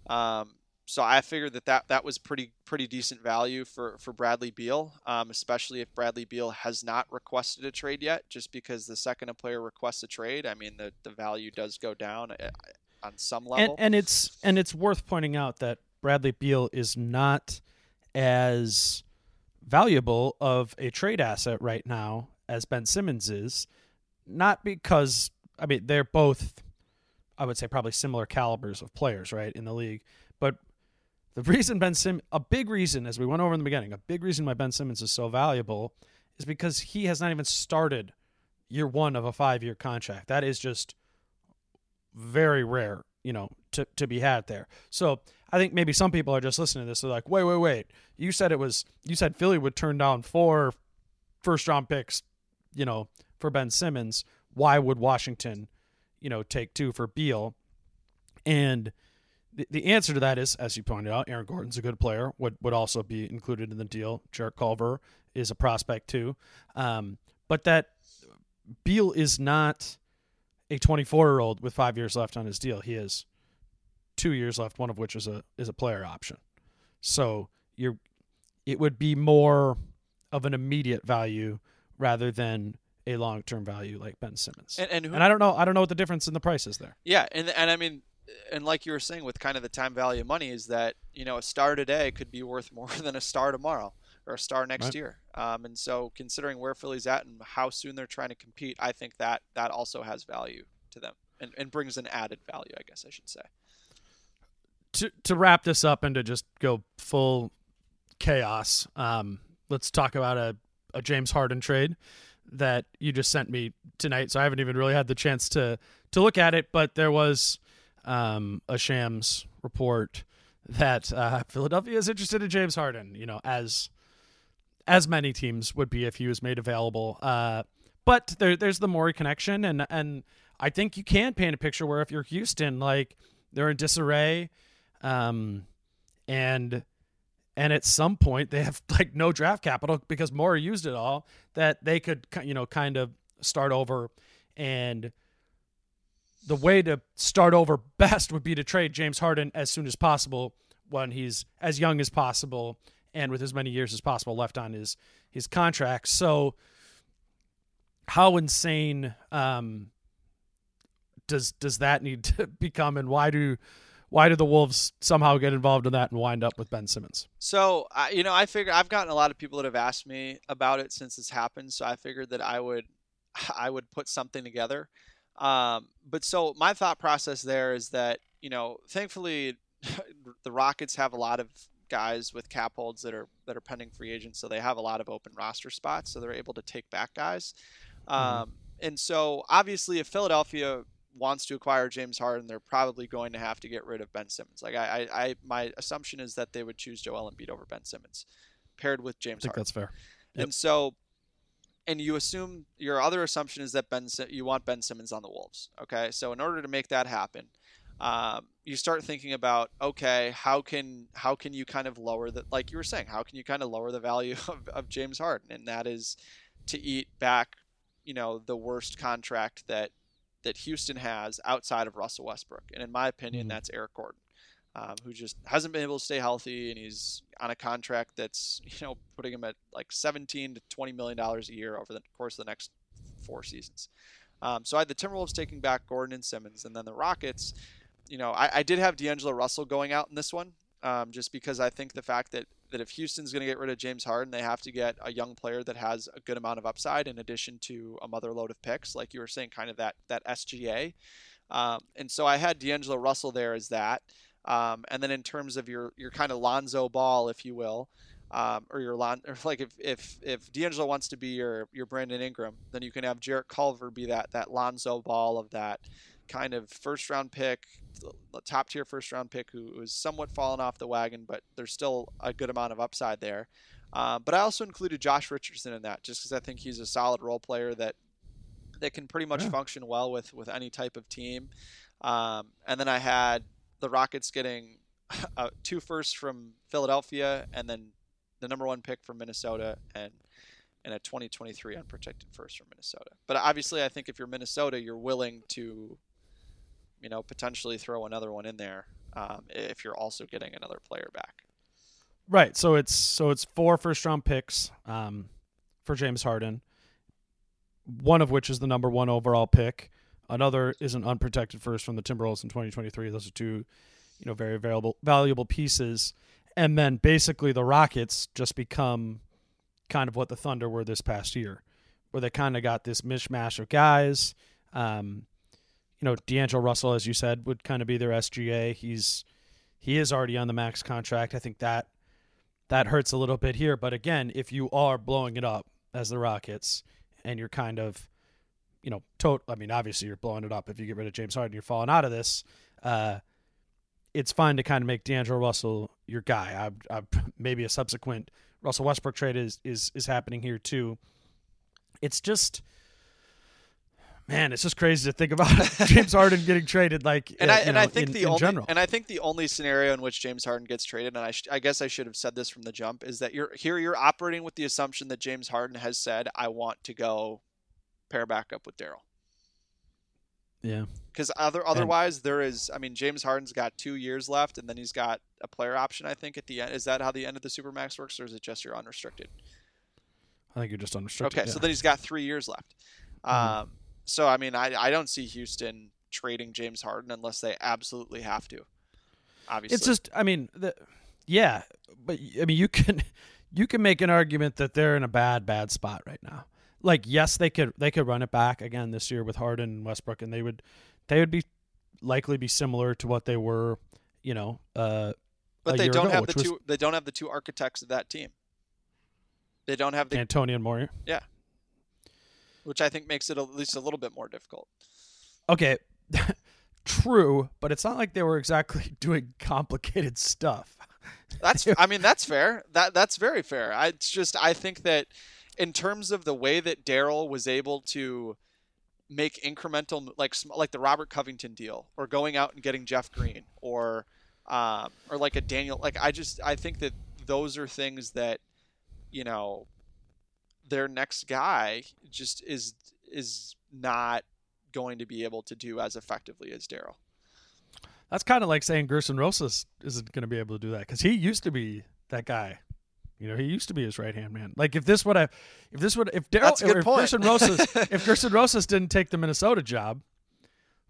Um, so I figured that, that that was pretty pretty decent value for for Bradley Beal, um, especially if Bradley Beal has not requested a trade yet. Just because the second a player requests a trade, I mean the, the value does go down uh, on some level. And, and it's and it's worth pointing out that Bradley Beal is not as valuable of a trade asset right now as Ben Simmons is. Not because I mean they're both, I would say probably similar calibers of players, right, in the league. But the reason Ben Sim, a big reason, as we went over in the beginning, a big reason why Ben Simmons is so valuable is because he has not even started year one of a five year contract. That is just very rare, you know, to, to be had there. So I think maybe some people are just listening to this. They're like, wait, wait, wait. You said it was, you said Philly would turn down four first round picks, you know, for Ben Simmons. Why would Washington, you know, take two for Beal? And the, the answer to that is, as you pointed out, Aaron Gordon's a good player, would, would also be included in the deal. Jarrett Culver is a prospect too. Um, but that Beal is not a 24 year old with five years left on his deal. He has two years left, one of which is a is a player option. So you're it would be more of an immediate value rather than a long term value like Ben Simmons. And, and, who, and I don't know I don't know what the difference in the price is there. Yeah, and and I mean and like you were saying with kind of the time value of money is that you know a star today could be worth <laughs> more than a star tomorrow or a star next right. year. Um, and so considering where Philly's at and how soon they're trying to compete, I think that that also has value to them and, and brings an added value, I guess I should say. To to wrap this up and to just go full chaos, um, let's talk about a, a James Harden trade that you just sent me tonight. So I haven't even really had the chance to to look at it, but there was um, a Shams report that uh, Philadelphia is interested in James Harden. You know, as as many teams would be if he was made available. Uh, but there, there's the Morey connection, and and I think you can paint a picture where if you're Houston, like they're in disarray, um, and and at some point they have like no draft capital because Morey used it all. That they could you know kind of start over and the way to start over <laughs> best would be to trade James Harden as soon as possible when he's as young as possible and with as many years as possible left on his his contract. So how insane um, does does that need to <laughs> become and why do why do the Wolves somehow get involved in that and wind up with Ben Simmons? So, you know, I figure I've gotten a lot of people that have asked me about it since this happened. So I figured that I would, <laughs> I would put something together. Um, but so my thought process there is that you know, thankfully, <laughs> the Rockets have a lot of guys with cap holds that are that are pending free agents, so they have a lot of open roster spots, so they're able to take back guys. Mm-hmm. Um, and so obviously, if Philadelphia wants to acquire James Harden, they're probably going to have to get rid of Ben Simmons. Like I, I, I my assumption is that they would choose Joel Embiid over Ben Simmons, paired with James. I think Harden. that's fair. Yep. And so and you assume your other assumption is that Ben you want Ben Simmons on the Wolves. Okay, so in order to make that happen, um, you start thinking about okay, how can how can you kind of lower the like you were saying, how can you kind of lower the value <laughs> of, of James Harden, and that is to eat back, you know, the worst contract that that Houston has outside of Russell Westbrook, and in my opinion, mm-hmm. that's Eric Gordon um, who just hasn't been able to stay healthy, and he's on a contract that's <laughs> you know putting him at like 17 to 20 million dollars a year over the course of the next four seasons. Um, so I had the Timberwolves taking back Gordon and Simmons, and then the Rockets. You know, I, I did have D'Angelo Russell going out in this one, um, just because I think the fact that that if Houston's going to get rid of James Harden, they have to get a young player that has a good amount of upside in addition to a mother load of picks, like you were saying, kind of that that SGA. Um, and so I had D'Angelo Russell there as that. Um, and then in terms of your your kind of Lonzo Ball, if you will, um, or your Lon, or like if if if D'Angelo wants to be your your Brandon Ingram, then you can have Jarrett Culver be that that Lonzo Ball of that kind of first round pick, top tier first round pick who is somewhat fallen off the wagon, but there's still a good amount of upside there. Uh, but I also included Josh Richardson in that just because I think he's a solid role player that that can pretty much yeah. function well with with any type of team. Um, and then I had the Rockets getting <laughs> uh, two firsts from Philadelphia and then the number one pick from Minnesota and and a 2023 unprotected first from Minnesota. But obviously, I think if you're Minnesota, you're willing to, you know, potentially throw another one in there um, if you're also getting another player back. Right. So it's so it's four first round picks um, for James Harden. One of which is the number one overall pick. Another is an unprotected first from the Timberwolves in 2023. Those are two, you know, very valuable valuable pieces. And then basically the Rockets just become kind of what the Thunder were this past year, where they kind of got this mishmash of guys. Um, you know, D'Angelo Russell, as you said, would kind of be their SGA. He's he is already on the max contract. I think that that hurts a little bit here. But again, if you are blowing it up as the Rockets and you're kind of, you know, tot- I mean, obviously you're blowing it up if you get rid of James Harden, you're falling out of this. Uh, it's fine to kind of make D'Angelo Russell your guy. I, I, <laughs> maybe a subsequent Russell Westbrook trade is is is happening here too. It's just man, it's just crazy to think about <laughs> James Harden getting traded. Like, and uh, I and know, I think in, the in only general. and I think the only scenario in which James Harden gets traded, and I, sh- I guess I should have said this from the jump, is that you're here. You're operating with the assumption that James Harden has said, "I want to go pair back up with Daryl." yeah, Because other otherwise, there is. I mean, James Harden's got two years left, and then he's got a player option. I think at the end. Is that how the end of the supermax works, or is it just you're unrestricted? I think you're just unrestricted. Okay, yeah. so then he's got three years left. Um, so I mean, I I don't see Houston trading James Harden unless they absolutely have to. Obviously, It's just, I mean, the, yeah, but I mean, you can <laughs> you can make an argument that they're in a bad, bad spot right now. Like, yes, they could they could run it back again this year with Harden and Westbrook, and they would they would be likely be similar to what they were, you know. Uh, but they don't ago, have the was two. They don't have the two architects of that team. They don't have the, D'Antoni and Moore. which I think makes it at least a little bit more difficult. Okay, <laughs> true, but it's not like they were exactly <laughs> doing complicated stuff. That's <laughs> I mean that's fair. That that's very fair. I, it's just I think that in terms of the way that Daryl was able to make incremental like like the Robert Covington deal or going out and getting Jeff Green or um, or like a Daniel like I just I think that those are things that you know their next guy just is is not going to be able to do as effectively as Daryl. That's kind of like saying Gersson Rosas isn't going to be able to do that because he used to be that guy. You know, he used to be his right hand man. Like if this would have, if this would, if Daryl, That's a good or if point. Gersson Rosas, <laughs> if Gersson Rosas didn't take the Minnesota job,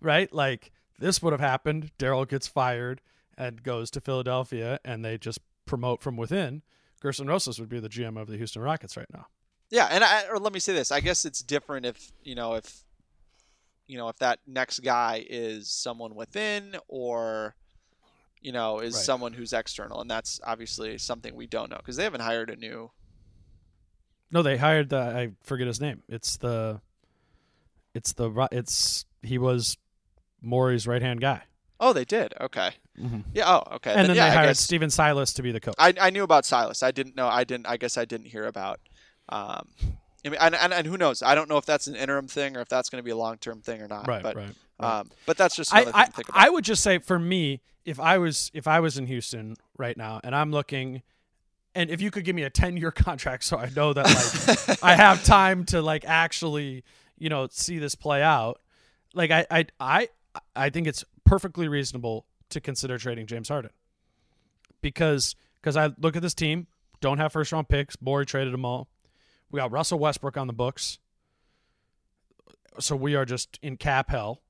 right? Like this would have happened. Daryl gets fired and goes to Philadelphia, and they just promote from within. Gersson Rosas would be the GM of the Houston Rockets right now. Yeah, and I, or let me say this. I guess it's different if you know if you know if that next guy is someone within or you know is Right. someone who's external, and that's obviously something we don't know because they haven't hired a new. No, they hired the I forget his name. It's the, it's the it's he was Morey's right hand guy. Oh, they did. Okay. Mhm. Yeah. Oh, okay. and then yeah, they I hired guess Stephen Silas to be the coach. I I knew about Silas. I didn't know. I didn't. I guess I didn't hear about. Um, I mean, and, and, and who knows? I don't know if that's an interim thing or if that's going to be a long term thing or not. right, but, right. Um, but that's just I, I, to think about. I would just say for me, if I was if I was in Houston right now and I'm looking, and if you could give me a ten year <laughs> contract, so I know that like I <laughs> have time to like actually you know see this play out, like I I I I think it's perfectly reasonable to consider trading James Harden because because I look at this team, don't have first round picks. Morey traded them all. We got Russell Westbrook on the books. So we are just in cap hell.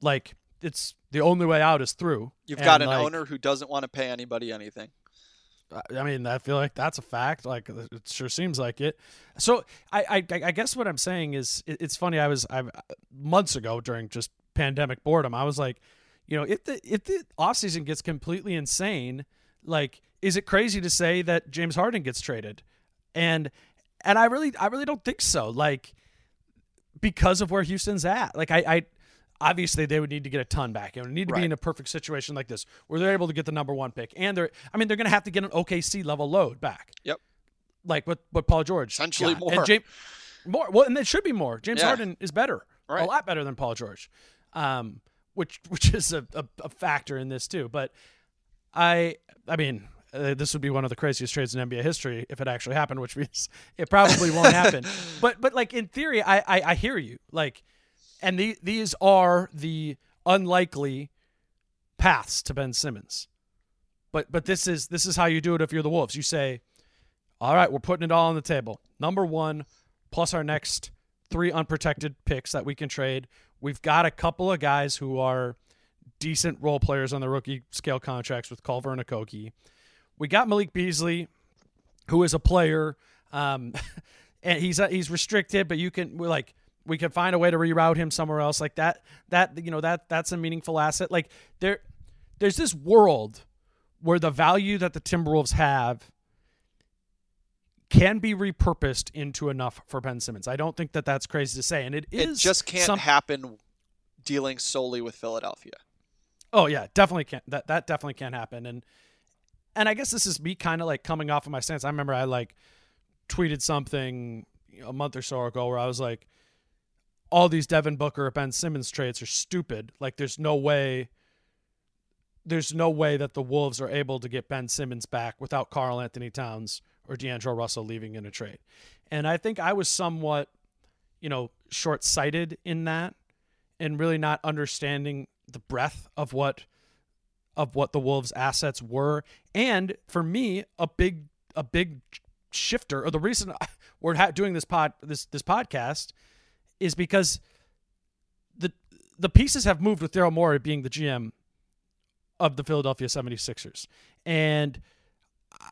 Like it's the only way out is through. You've got an like, owner who doesn't want to pay anybody anything. I mean, I feel like that's a fact. Like it sure seems like it. So I, I, I guess what I'm saying is, it, it's funny. I was, I months ago during just pandemic boredom, I was like, you know, if the if the offseason gets completely insane, like, is it crazy to say that James Harden gets traded? And and I really, I really don't think so. Like because of where Houston's at. Like I, I obviously they would need to get a ton back. It would need to Right. be in a perfect situation like this where they're able to get the number one pick, and they're I mean they're going to have to get an OKC level load back. Yep. Like what what Paul George Essentially got. more. And James, more well, and it should be more. James Yeah. Harden is better, a lot better than Paul George, um, which <laughs> which is a, a, a factor in this too. But I I mean. Uh, this would be one of the craziest trades in NBA history if it actually happened, which means <laughs> it probably won't happen. <laughs> But but like in theory, I I, I hear you. Like, and the, these are the unlikely paths to Ben Simmons. But but this is this is how you do it if you're the Wolves. You say, "All right, we're putting it all on the table. Number 1 plus our next three unprotected picks that we can trade. We've got a couple of guys who are decent role players on the rookie scale contracts with Culver and Okogie. We got Malik Beasley, who is a player, um, <laughs> and he's uh, he's restricted, but you can like we could find a way to reroute him somewhere else like that. That you know that that's a meaningful asset. Like there, there's this world where the value that the Timberwolves have can be repurposed into enough for Ben Simmons. I don't think that that's crazy to say, and it is. It just can't some- happen dealing solely with Philadelphia. Oh yeah, definitely can't. That that definitely can't happen. And and I guess this is me kind of like coming off of my stance. I remember I like tweeted something a month or so ago where I was like, all these Devin Booker Ben Simmons trades are stupid. Like there's no way. There's no way that the Wolves are able to get Ben Simmons back without Karl-Anthony Towns or D'Angelo Russell leaving in a trade. And I think I was somewhat, you know, short sighted in that and really not understanding the breadth of what of what the Wolves assets were and for me a big a big shifter or the reason <laughs> we're doing this pod this this podcast is because the the pieces have moved with Daryl Morey being the GM of the Philadelphia 76ers and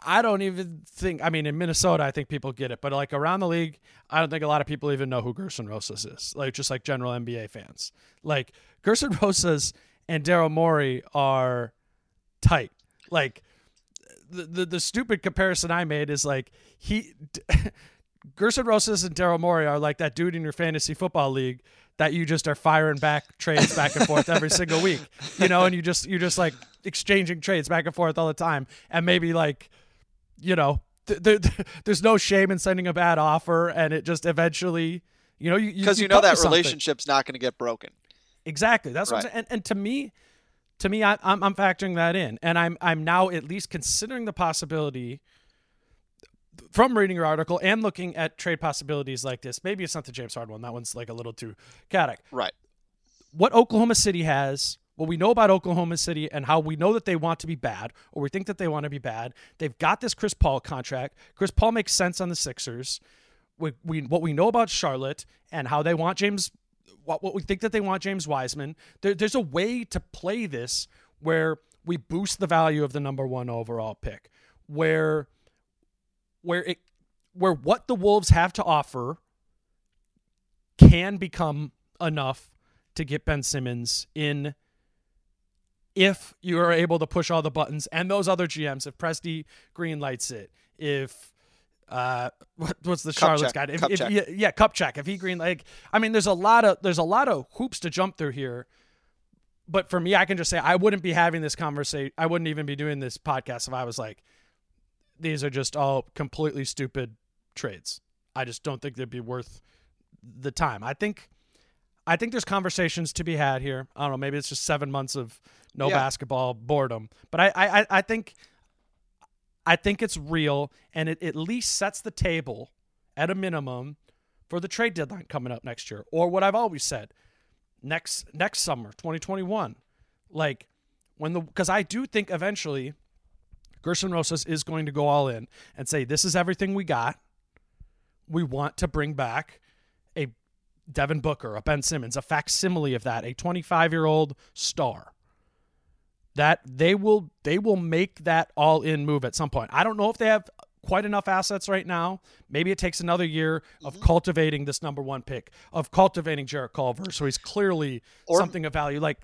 I don't even think. I mean, in Minnesota, I think people get it, but like around the league, I don't think a lot of people even know who Gersson Rosas is. Like just like general NBA fans, like Gersson <laughs> Rosas and Daryl Morey are tight. Like the, the the stupid comparison I made is like he. <laughs> Gersson Rosas and Daryl Morey are like that dude in your fantasy football league that you just are firing back trades back and forth every <laughs> single week, you know, and you just you just like exchanging trades back and forth all the time, and maybe like, you know, th- th- there's no shame in sending a bad offer, and it just eventually, you know, you Because you, know that relationship's not going to get broken. Exactly. That's what I'm saying. And, and to me, to me, I, I'm I'm factoring that in, and I'm I'm now at least considering the possibility from reading your article and looking at trade possibilities like this. Maybe it's not the James Harden one. That one's like a little too chaotic. Right. What Oklahoma City has, what we know about Oklahoma City, and how we know that they want to be bad, or we think that they want to be bad. They've got this Chris Paul contract. Chris Paul makes sense on the Sixers. We, we what we know about Charlotte and how they want James what, what we think that they want James Wiseman. There, there's a way to play this where we boost the value of the number one overall pick, where where it where what the Wolves have to offer can become enough to get Ben Simmons in if you are able to push all the buttons and those other GMs, if Presti green lights it, if uh what, what's the Charlotte's check, guy? If, cup if- check. yeah, yeah, Kupchak. If he green like I mean there's a lot of there's a lot of hoops to jump through here. But for me, I can just say I wouldn't be having this conversation. I wouldn't even be doing this podcast if I was like, these are just all completely stupid trades. I just don't think they'd be worth the time. I think I think there's conversations to be had here. I don't know, maybe it's just seven months of no Yeah. basketball boredom. But I, I, I- I think I think it's real and it at least sets the table at a minimum for the trade deadline coming up next year. Or what I've always said, next next summer, 2021. Like when the because I do think eventually Gersson Rosas is going to go all in and say, This is everything we got. We want to bring back a Devin Booker, a Ben Simmons, a facsimile of that, a 25 year old star. That they will they will make that all in move at some point. I don't know if they have quite enough assets right now. Maybe it takes another year of mm-hmm. cultivating this number one pick, of cultivating Jarrett Culver, so he's clearly Or- something of value. Like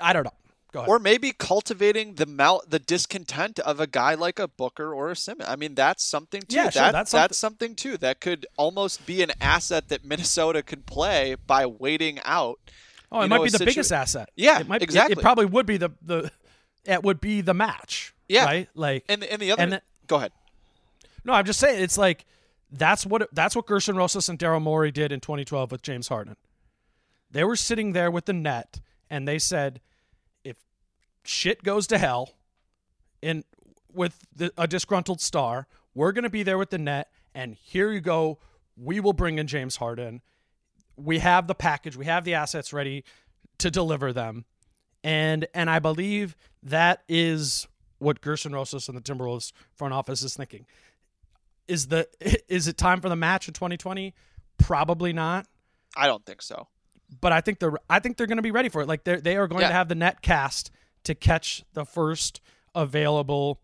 I don't know. Or maybe cultivating the mal- the discontent of a guy like a Booker or a Simmons. I mean, that's something too. Yeah, sure, That- that's that's something too. That could almost be an asset that Minnesota could play by waiting out. Oh, it you might know, be the biggest asset. Yeah, it might, it- It, probably would be the the. It would be the match. Yeah. Right. Like. And and the other, And the- go ahead. no, I'm just saying it's like that's what that's what Gersson Rosas and Daryl Morey did in 2012 with James Harden. They were sitting there with the net, and they said, shit goes to hell, and with the, a disgruntled star, we're going to be there with the net, and here you go. We will bring in James Harden. We have the package. We have the assets ready to deliver them. and and I believe that is what Gersson Rosas and the Timberwolves front office is thinking. Is the <laughs> is it time for the match in 2020? Probably not. I don't think so. But I think they're I think they're going to be ready for it. Like they they are going Yeah. to have the net cast to catch the first available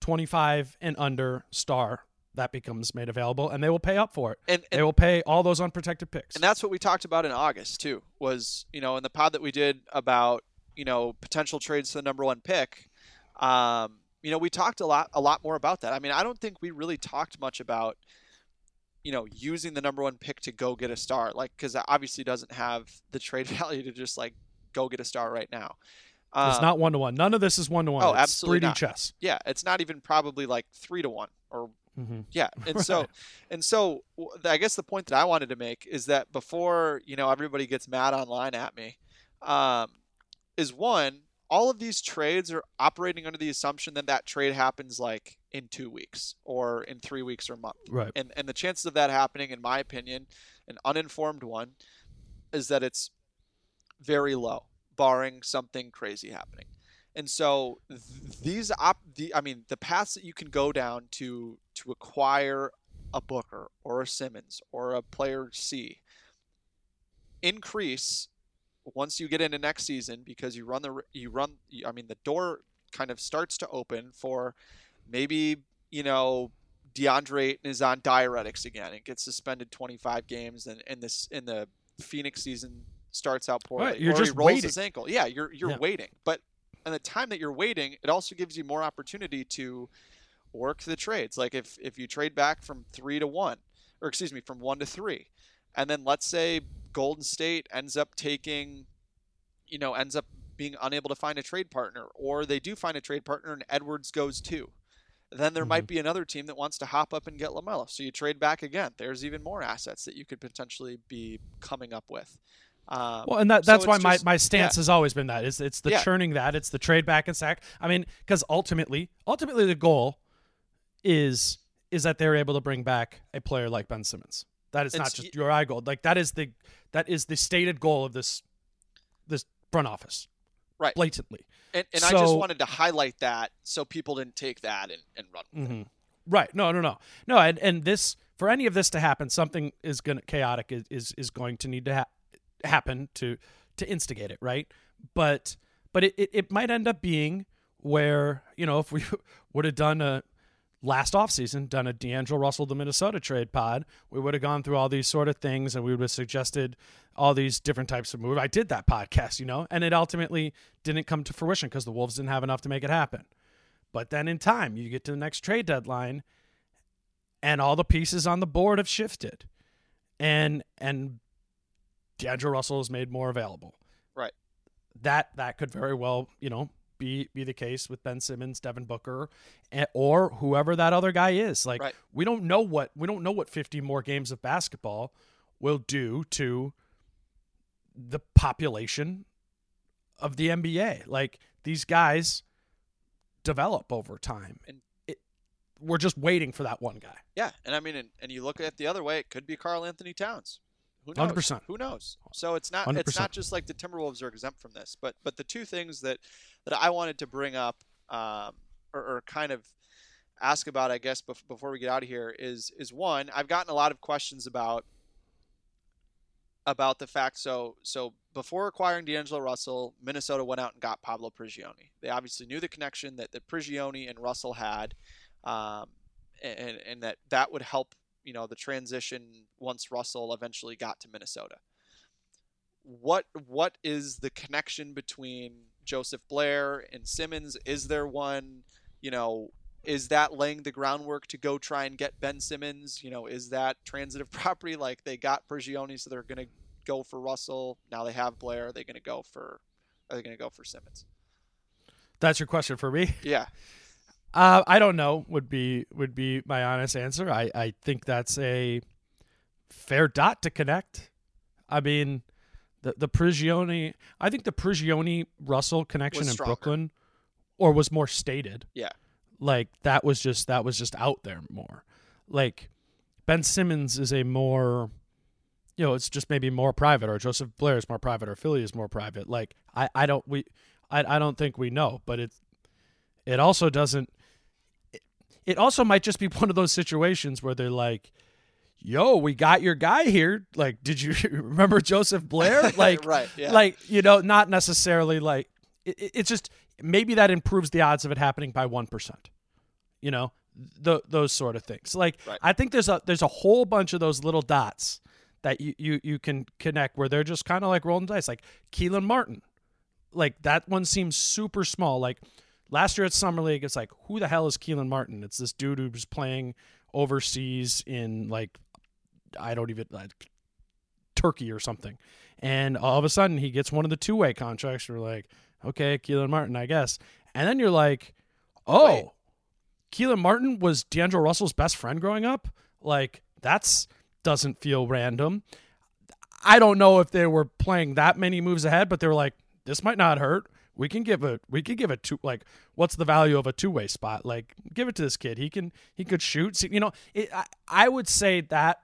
25 and under star that becomes made available, and they will pay up for it. And- they will pay all those unprotected picks. And that's what we talked about in August too. Was you know in the pod that we did about you know potential trades to the number one pick. Um, you know we talked a lot a lot more about that. I mean I don't think we really talked much about you know using the number one pick to go get a star like because that obviously doesn't have the trade <laughs> value to just like go get a star right now. It's Um, not one to one. None of this is one to one. Oh, it's absolutely 3D not. chess. yeah, it's not even probably like three to one or Mm-hmm. yeah, <laughs> and so Right. and so I guess the point that I wanted to make is that before you know everybody gets mad online at me, um, is one all of these trades are operating under the assumption that that trade happens like in two weeks or in three weeks or a month, Right. and and the chances of that happening, in my opinion, an uninformed one, is that it's very low, barring something crazy happening. And so th- these op the I mean the paths that you can go down to to acquire a Booker or a Simmons or a player C increase once you get into next season because you run the you run I mean the door kind of starts to open for maybe you know DeAndre is on diuretics again and gets suspended 25 games and and this in the Phoenix season starts out poorly Right, you're or he just rolls waiting. his ankle. Yeah, you're you're Yeah. waiting. But in the time that you're waiting, it also gives you more opportunity to work the trades. Like if if you trade back from 3 to 1 or excuse me, from 1 to 3. And then let's say Golden State ends up taking you know, ends up being unable to find a trade partner or they do find a trade partner and Edwards goes too. Then there might mm-hmm. be another team that wants to hop up and get LaMelo. So you trade back again. There's even more assets that you could potentially be coming up with. Um, Well, and that, so that's why it's my, my stance yeah. has always been that is it's the Yeah. churning that it's the trade back and sack. I mean, because ultimately, ultimately the goal is is that they're able to bring back a player like Ben Simmons. That is not just your eye goal. Like that is the that is the stated goal of this this front office. Right. Blatantly. And, and I just wanted to highlight that so people didn't take that and, and run with it. Right. No, no, no. No, and, and this for any of this to happen, something is going to chaotic is, is is going to need to ha- happen to to instigate it, right? But but it, it, it might end up being where, you know, if we <laughs> would have done a last offseason, done a D'Angelo Russell to Minnesota trade pod, we would have gone through all these sort of things and we would have suggested all these different types of moves. I did that podcast, you know, and it ultimately didn't come to fruition because the Wolves didn't have enough to make it happen. But then in time, you get to the next trade deadline, and all the pieces on the board have shifted, and and D'Angelo Russell is made more available. Right. That that could very well, you know, be be the case with Ben Simmons, Devin Booker, and, or whoever that other guy is. Like Right. we don't know what we don't know what 50 more games of basketball will do to the population of the NBA. Like these guys develop over time. And- it, we're just waiting for that one guy. Yeah, and I mean, and, and you look at it the other way, it could be Karl-Anthony Towns. Who knows? 100%. Who knows? So it's not it's 100%. not just like the Timberwolves are exempt from this, but but the two things that that I wanted to bring up um, or, or kind of ask about, I guess, bef- before we get out of here is is one, I've gotten a lot of questions about about the fact so so before acquiring D'Angelo Russell, Minnesota went out and got Pablo Prigioni. They obviously knew the connection that, that Prigioni and Russell had, um, and and that that would help you know the transition once Russell eventually got to Minnesota. What what is the connection between Joseph Blair and Simmons? Is there one? You know, is that laying the groundwork to go try and get Ben Simmons? You know, is that transitive <laughs> property like they got Prigioni, so they're going to go for Russell? Now they have Blair. Are they going to go for? Are they going to go for Simmons? That's your question for me. Yeah, <laughs> Uh, I don't know. Would be would be my honest answer. I I think that's a fair dot to connect. I mean, the the Prigioni. I think the Prigioni Russell connection in. Brooklyn, or was more stated. yeah, Like that was just that was just out there more. Like Ben Simmons is a more, you know, it's just maybe more private, or Joseph Blair is more private, or Philly is more private. Like I I don't we I I don't think we know, but it it also doesn't. It, also might just be <laughs> one of those situations where they're like, "Yo, we got your guy here. Like, did you <laughs> remember Joseph Blair? <laughs> Like, Right, yeah. Like, you know, not necessarily like it, it- it's just maybe that improves the odds of it happening by one percent. You know, th- those sort of things. Like, Right. I think there's a there's a whole bunch of those little dots that you you, you can connect where they're just kind of like rolling dice, like Kelan Martin like that one seems super small. Like last year at Summer League, it's like who the hell is Kelan Martin? It's this dude who's playing overseas in like I don't even like Turkey or something, and all of a sudden he gets one of the two way contracts. You're like, okay, Kelan Martin, I guess, and then you're like, oh, Wait. Kelan Martin was D'Angelo Russell's best friend growing up. Like that's doesn't feel random. I don't know if they were playing that many moves ahead, but they were like, this might not hurt. We can give a we could give a two like what's the value of a two way spot? Like give it to this kid. He can he could shoot. See, you know, it, I I would say that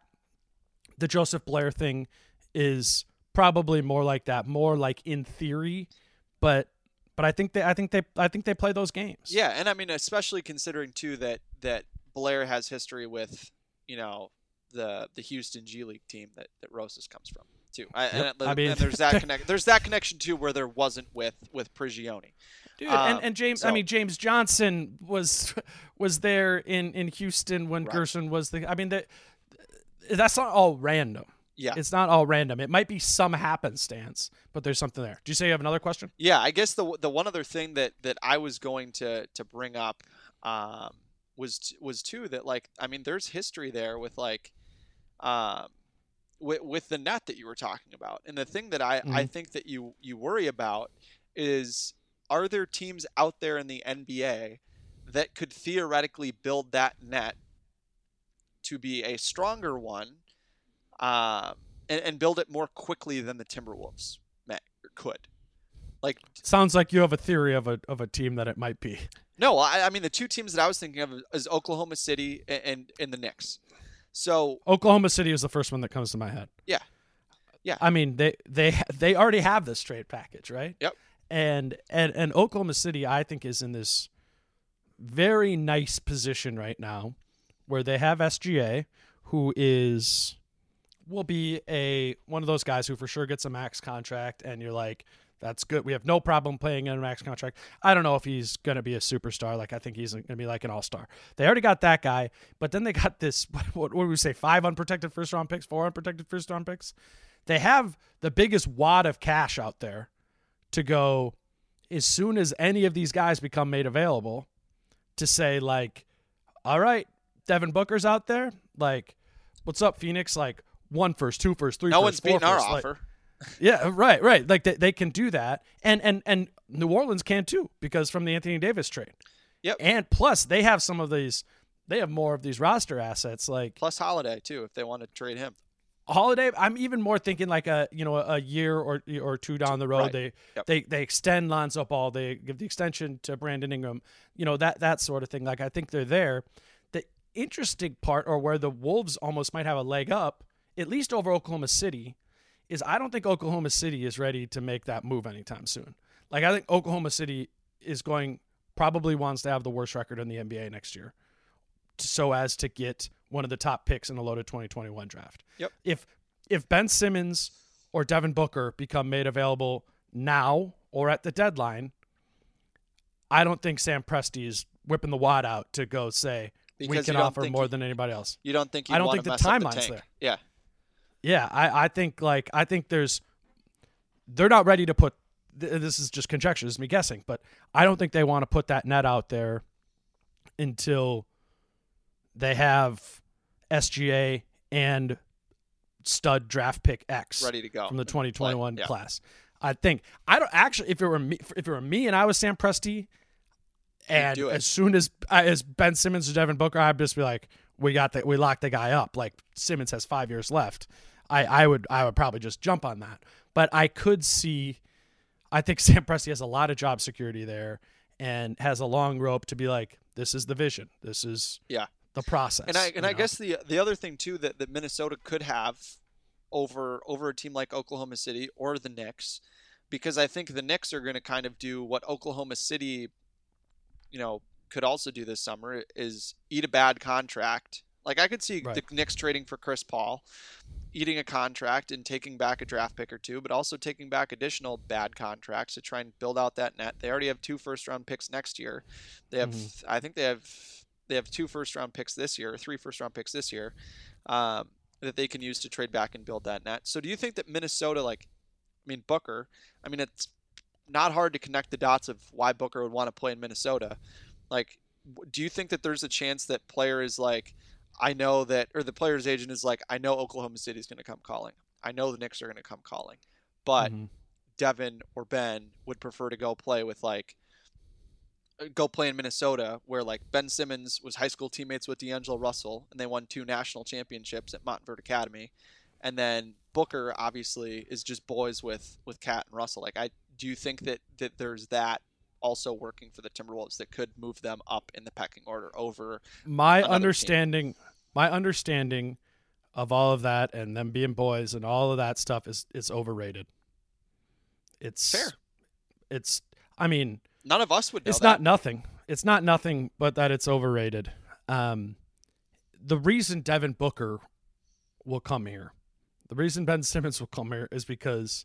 the Joseph Blair thing is probably more like that, more like in theory, but but I think they I think they I think they play those games. Yeah, and I mean, especially considering too that that Blair has history with, you know, the the Houston G League team that that Rosas comes from too. I, and, I mean- and there's that <laughs> connect. There's that connection too, where there wasn't with with Prigioni. Dude, Um, and, and James, I mean James Johnson was <laughs> was there in in Houston when Right. Gersson was the. I mean that that's not all random. Yeah. It's not all random. It might be some happenstance, but there's something there. Do you say you have another question? Yeah, I guess the the one other thing that that I was going to to bring up um, was was too that like I mean there's history there with like um with with the net that you were talking about, and the thing that I I think that you you worry about is are there teams out there in the NBA that could theoretically build that net to be a stronger one um, and, and build it more quickly than the Timberwolves may, could. Like Sounds like you have a theory of a of a team that it might be. no, I, I mean the two teams that I was thinking of is Oklahoma City and and, and the Knicks. So Oklahoma City is the first one that comes to my head. yeah, yeah, I mean they they they already have this trade package, right? Yep. And and and Oklahoma City, I think, is in this very nice position right now, where they have SGA, who is will be a one of those guys who for sure gets a max contract, and you're like, that's good. We have no problem playing in a max contract. I don't know if he's going to be a superstar. Like I think he's going to be like an all star. They already got that guy, but then they got this. <laughs> What, what do we say? Five unprotected first round picks, four unprotected first round picks. They have the biggest wad of cash out there to go as soon as any of these guys become made available to say like, all right, Devin Booker's out there. Like, what's up, Phoenix? Like one first, two first, three no first, one's beating our first. Like, offer. Yeah, right, right. Like they, they can do that, and and and New Orleans can too because from the Anthony Davis trade. Yep. And plus, they have some of these. They have more of these roster assets, like Plus Holiday too, if they want to trade him. Holiday. I'm even more thinking like a you know a year or or two down the road. Right. They Yep. they they extend Lonzo Ball. They give the extension to Brandon Ingram. You know that that sort of thing. Like I think they're there. The interesting part, or where the Wolves almost might have a leg up, at least over Oklahoma City, is I don't think Oklahoma City is ready to make that move anytime soon. Like I think Oklahoma City is going probably wants to have the worst record in the NBA next year, so as to get one of the top picks in the loaded 2021 draft. Yep. If if Ben Simmons or Devin Booker become made available now or at the deadline, I don't think Sam Presti is whipping the wad out to go say we can offer more he- than anybody else. You don't think I don't think the timeline's tank. there. Yeah. Yeah, I, I think like I think there's they're not ready to put this is just conjecture, this is me guessing, but I don't think they want to put that net out there until they have SGA and stud draft pick X Ready to go from the 2021 yeah. class. I think I don't actually if it were me if it were me and I was Sam Presti and as soon as as Ben Simmons or Devin Booker, I'd just be like, we got the we locked the guy up. Like Simmons has five years left. I I would I would probably just jump on that. But I could see. I think <laughs> Sam Presti has a lot of job security there and has a long rope to be like, this is the vision. This is Yeah. the process. And I and I know? guess the the other thing too that, that Minnesota could have over over a team like Oklahoma City or the Knicks because I think the Knicks are going to kind of do what Oklahoma City, you know, could also do this summer is eat a bad contract. Like I could see Right. the Knicks trading for Chris Paul, eating a contract and taking back a draft pick or two, but also taking back additional bad contracts to try and build out that net. They already have two first round picks next year. They have, I think they have, they have two first round picks this year, three first round picks this year, um, that they can use to trade back and build that net. So do you think that Minnesota, like, I mean Booker, I mean it's not hard to connect the dots of why Booker would want to play in Minnesota. Like, do you think that there's a chance that player is like, I know that, or the player's agent is like, I know Oklahoma City's going to come calling. I know the Knicks are going to come calling, but Mhm. Devin or Ben would prefer to go play with like, uh, go play in Minnesota, where like Ben Simmons was high school teammates with D'Angelo Russell, and they won two national championships at Montverde Academy, and then Booker obviously is just boys with with KAT and Russell. Like, I do you think that that there's that also working for the Timberwolves that could move them up in the pecking order over my understanding team. My understanding of all of that and them being boys and all of that stuff is is overrated it's Fair. it's i mean none of us would know it's that. not nothing it's not nothing but that it's overrated um the reason devin booker will come here the reason ben simmons will come here is because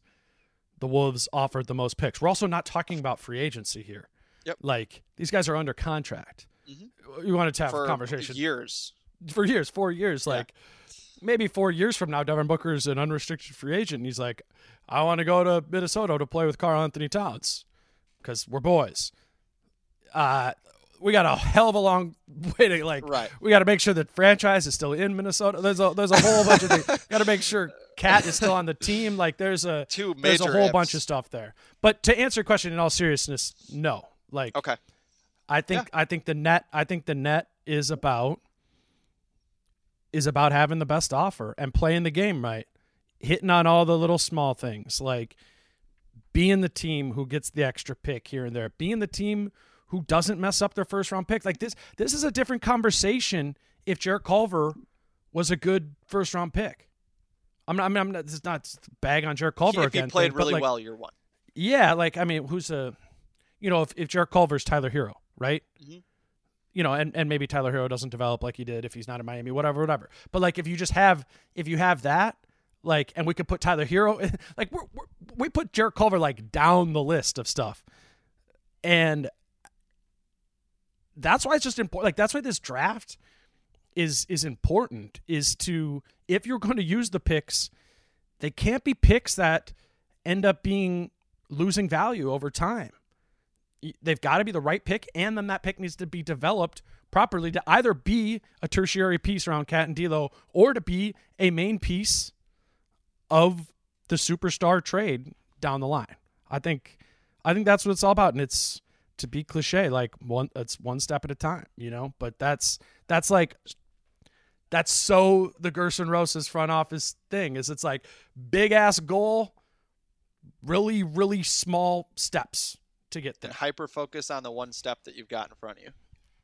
the wolves offered the most picks we're also not talking about free agency here Yep. like these guys are under contract Mhm. you wanted to have for a conversation years. For years, four years. Yeah. Like maybe four years from now, Devin Booker is an unrestricted free agent. And he's like, I want to go to Minnesota to play with Karl-Anthony Towns because we're boys. Uh, we got a hell of a long <laughs> way to like. Right. We got to make sure that franchise is still in Minnesota. There's a there's a whole bunch of things. <laughs> Got to make sure KAT is still on the team. Like there's a Two there's a whole bunch of stuff there. But to answer your question in all seriousness, no. Like Okay. I think I think the net I think the net is about is about having the best offer and playing the game right. Hitting on all the little small things like being the team who gets the extra pick here and there. Being the team who doesn't mess up their first round pick. Like this this is a different conversation if Jarrett Culver was a good first round pick. I'm not, I mean, I'm not, this is not bag on Jarrett Culver if he again. played thing, really like, well year one. yeah, like I mean, who's a, you know, if if Jarrett Culver's Tyler Herro, right? Mhm. You know, and and maybe Tyler Herro doesn't develop like he did if he's not in Miami, whatever, whatever. But like if you just have if you have that, like, and we could put Tyler Herro, <laughs> like we're, we're we put Jarrett Culver like down the list of stuff, and that's why it's just important. Like that's why this draft is is important. Is to if you're going to use the picks, they can't be picks that end up being losing value over time. They've got to be the right pick, and then that pick needs to be developed properly to either be a tertiary piece around KAT and D'Lo or to be a main piece of the superstar trade down the line. I think, I think that's what it's all about, and it's to be cliche, like one, it's one step at a time, you know. But that's that's like that's so the Gersson Rosas front office thing is it's like big ass goal, really really small steps to get there. Hyper focus on the one step that you've got in front of you.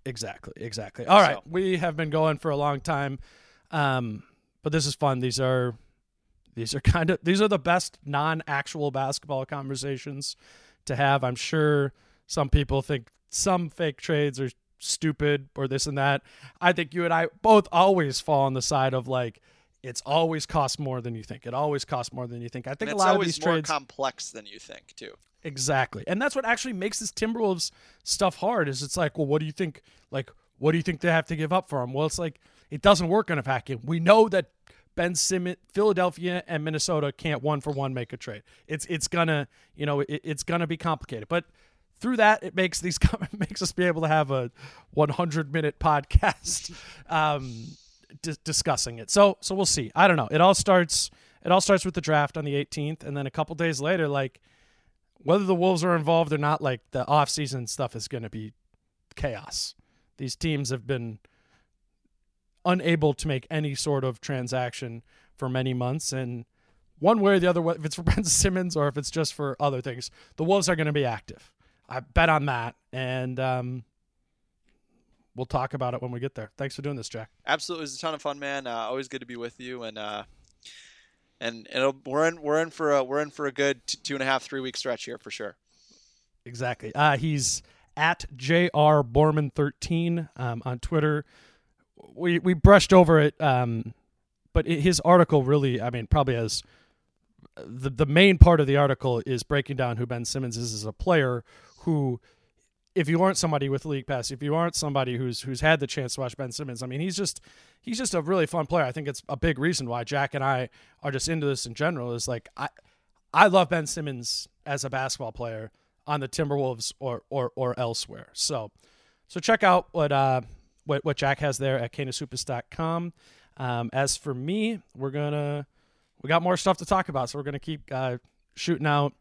Exactly, exactly. All right, So- we have been going for a long time, um, but this is fun. These are these are <laughs> kind of these are the best non-actual basketball conversations to have. I'm sure some people think some fake trades are stupid or this and that. I think you and I both always fall on the side of like it's always costs more than you think. It always costs more than you think. I think a lot of these more trades complex than you think too. Exactly. And that's what actually makes this Timberwolves stuff hard is it's like, well, what do you think like what do you think they have to give up for him? Well, it's like it doesn't work in a vacuum. We know that Ben Simmons, Philadelphia and Minnesota can't one for one make a trade. It's it's gonna, you know, it, it's gonna be complicated. But through that, it makes these <laughs> it makes us be able to have a 100 minute podcast <laughs> um, di- discussing it. So so we'll see. I don't know. It all starts it all starts with the draft on the 18th, and then a couple days later, like whether the Wolves are involved or not, like the offseason stuff is going to be chaos. These teams have been unable to make any sort of transaction for many months, and one way or the other, if it's for <laughs> Ben Simmons or if it's just for other things, the Wolves are going to be active. I bet on that, and um, we'll talk about it when we get there. Thanks for doing this, Jack. Absolutely, it was a ton of fun, man. Uh, always good to be with you, and uh, and we're in we're in for a we're in for a good two and a half three week stretch here for sure. Exactly. Uh, he's at jr borman 13 um, on Twitter. We we brushed over it, um, but it, his article really, I mean, probably has the the main part of the article is breaking down who Ben Simmons is as a player who if you aren't somebody with league pass, if you aren't somebody who's who's had the chance to watch Ben Simmons, I mean, he's just he's just a really fun player. I think it's a big reason why Jack and I are just into this in general. Is like I I love Ben Simmons as a basketball player on the Timberwolves or or or elsewhere. So so check out what uh what what Jack has there at canishoopus.com. Um, as for me, we're gonna we got more stuff to talk about, so we're gonna keep uh, shooting out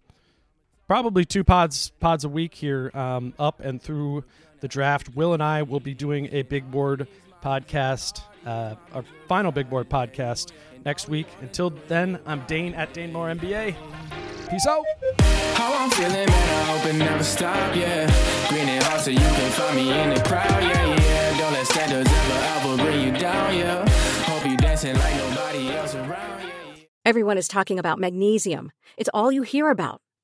probably two pods pods a week here um, up and through the draft. Will and I will be doing a big board podcast, uh, our final big board podcast next week. Until then, I'm Dane at Dane Moore NBA. Peace out. How I'm feeling, man, I hope it never stop, yeah. Green and hot so you can find me in the crowd, yeah, yeah. Don't let standards ever, ever bring you down, yeah. Hope you dancing like nobody else around, yeah. yeah. Everyone is talking about magnesium. It's all you hear about.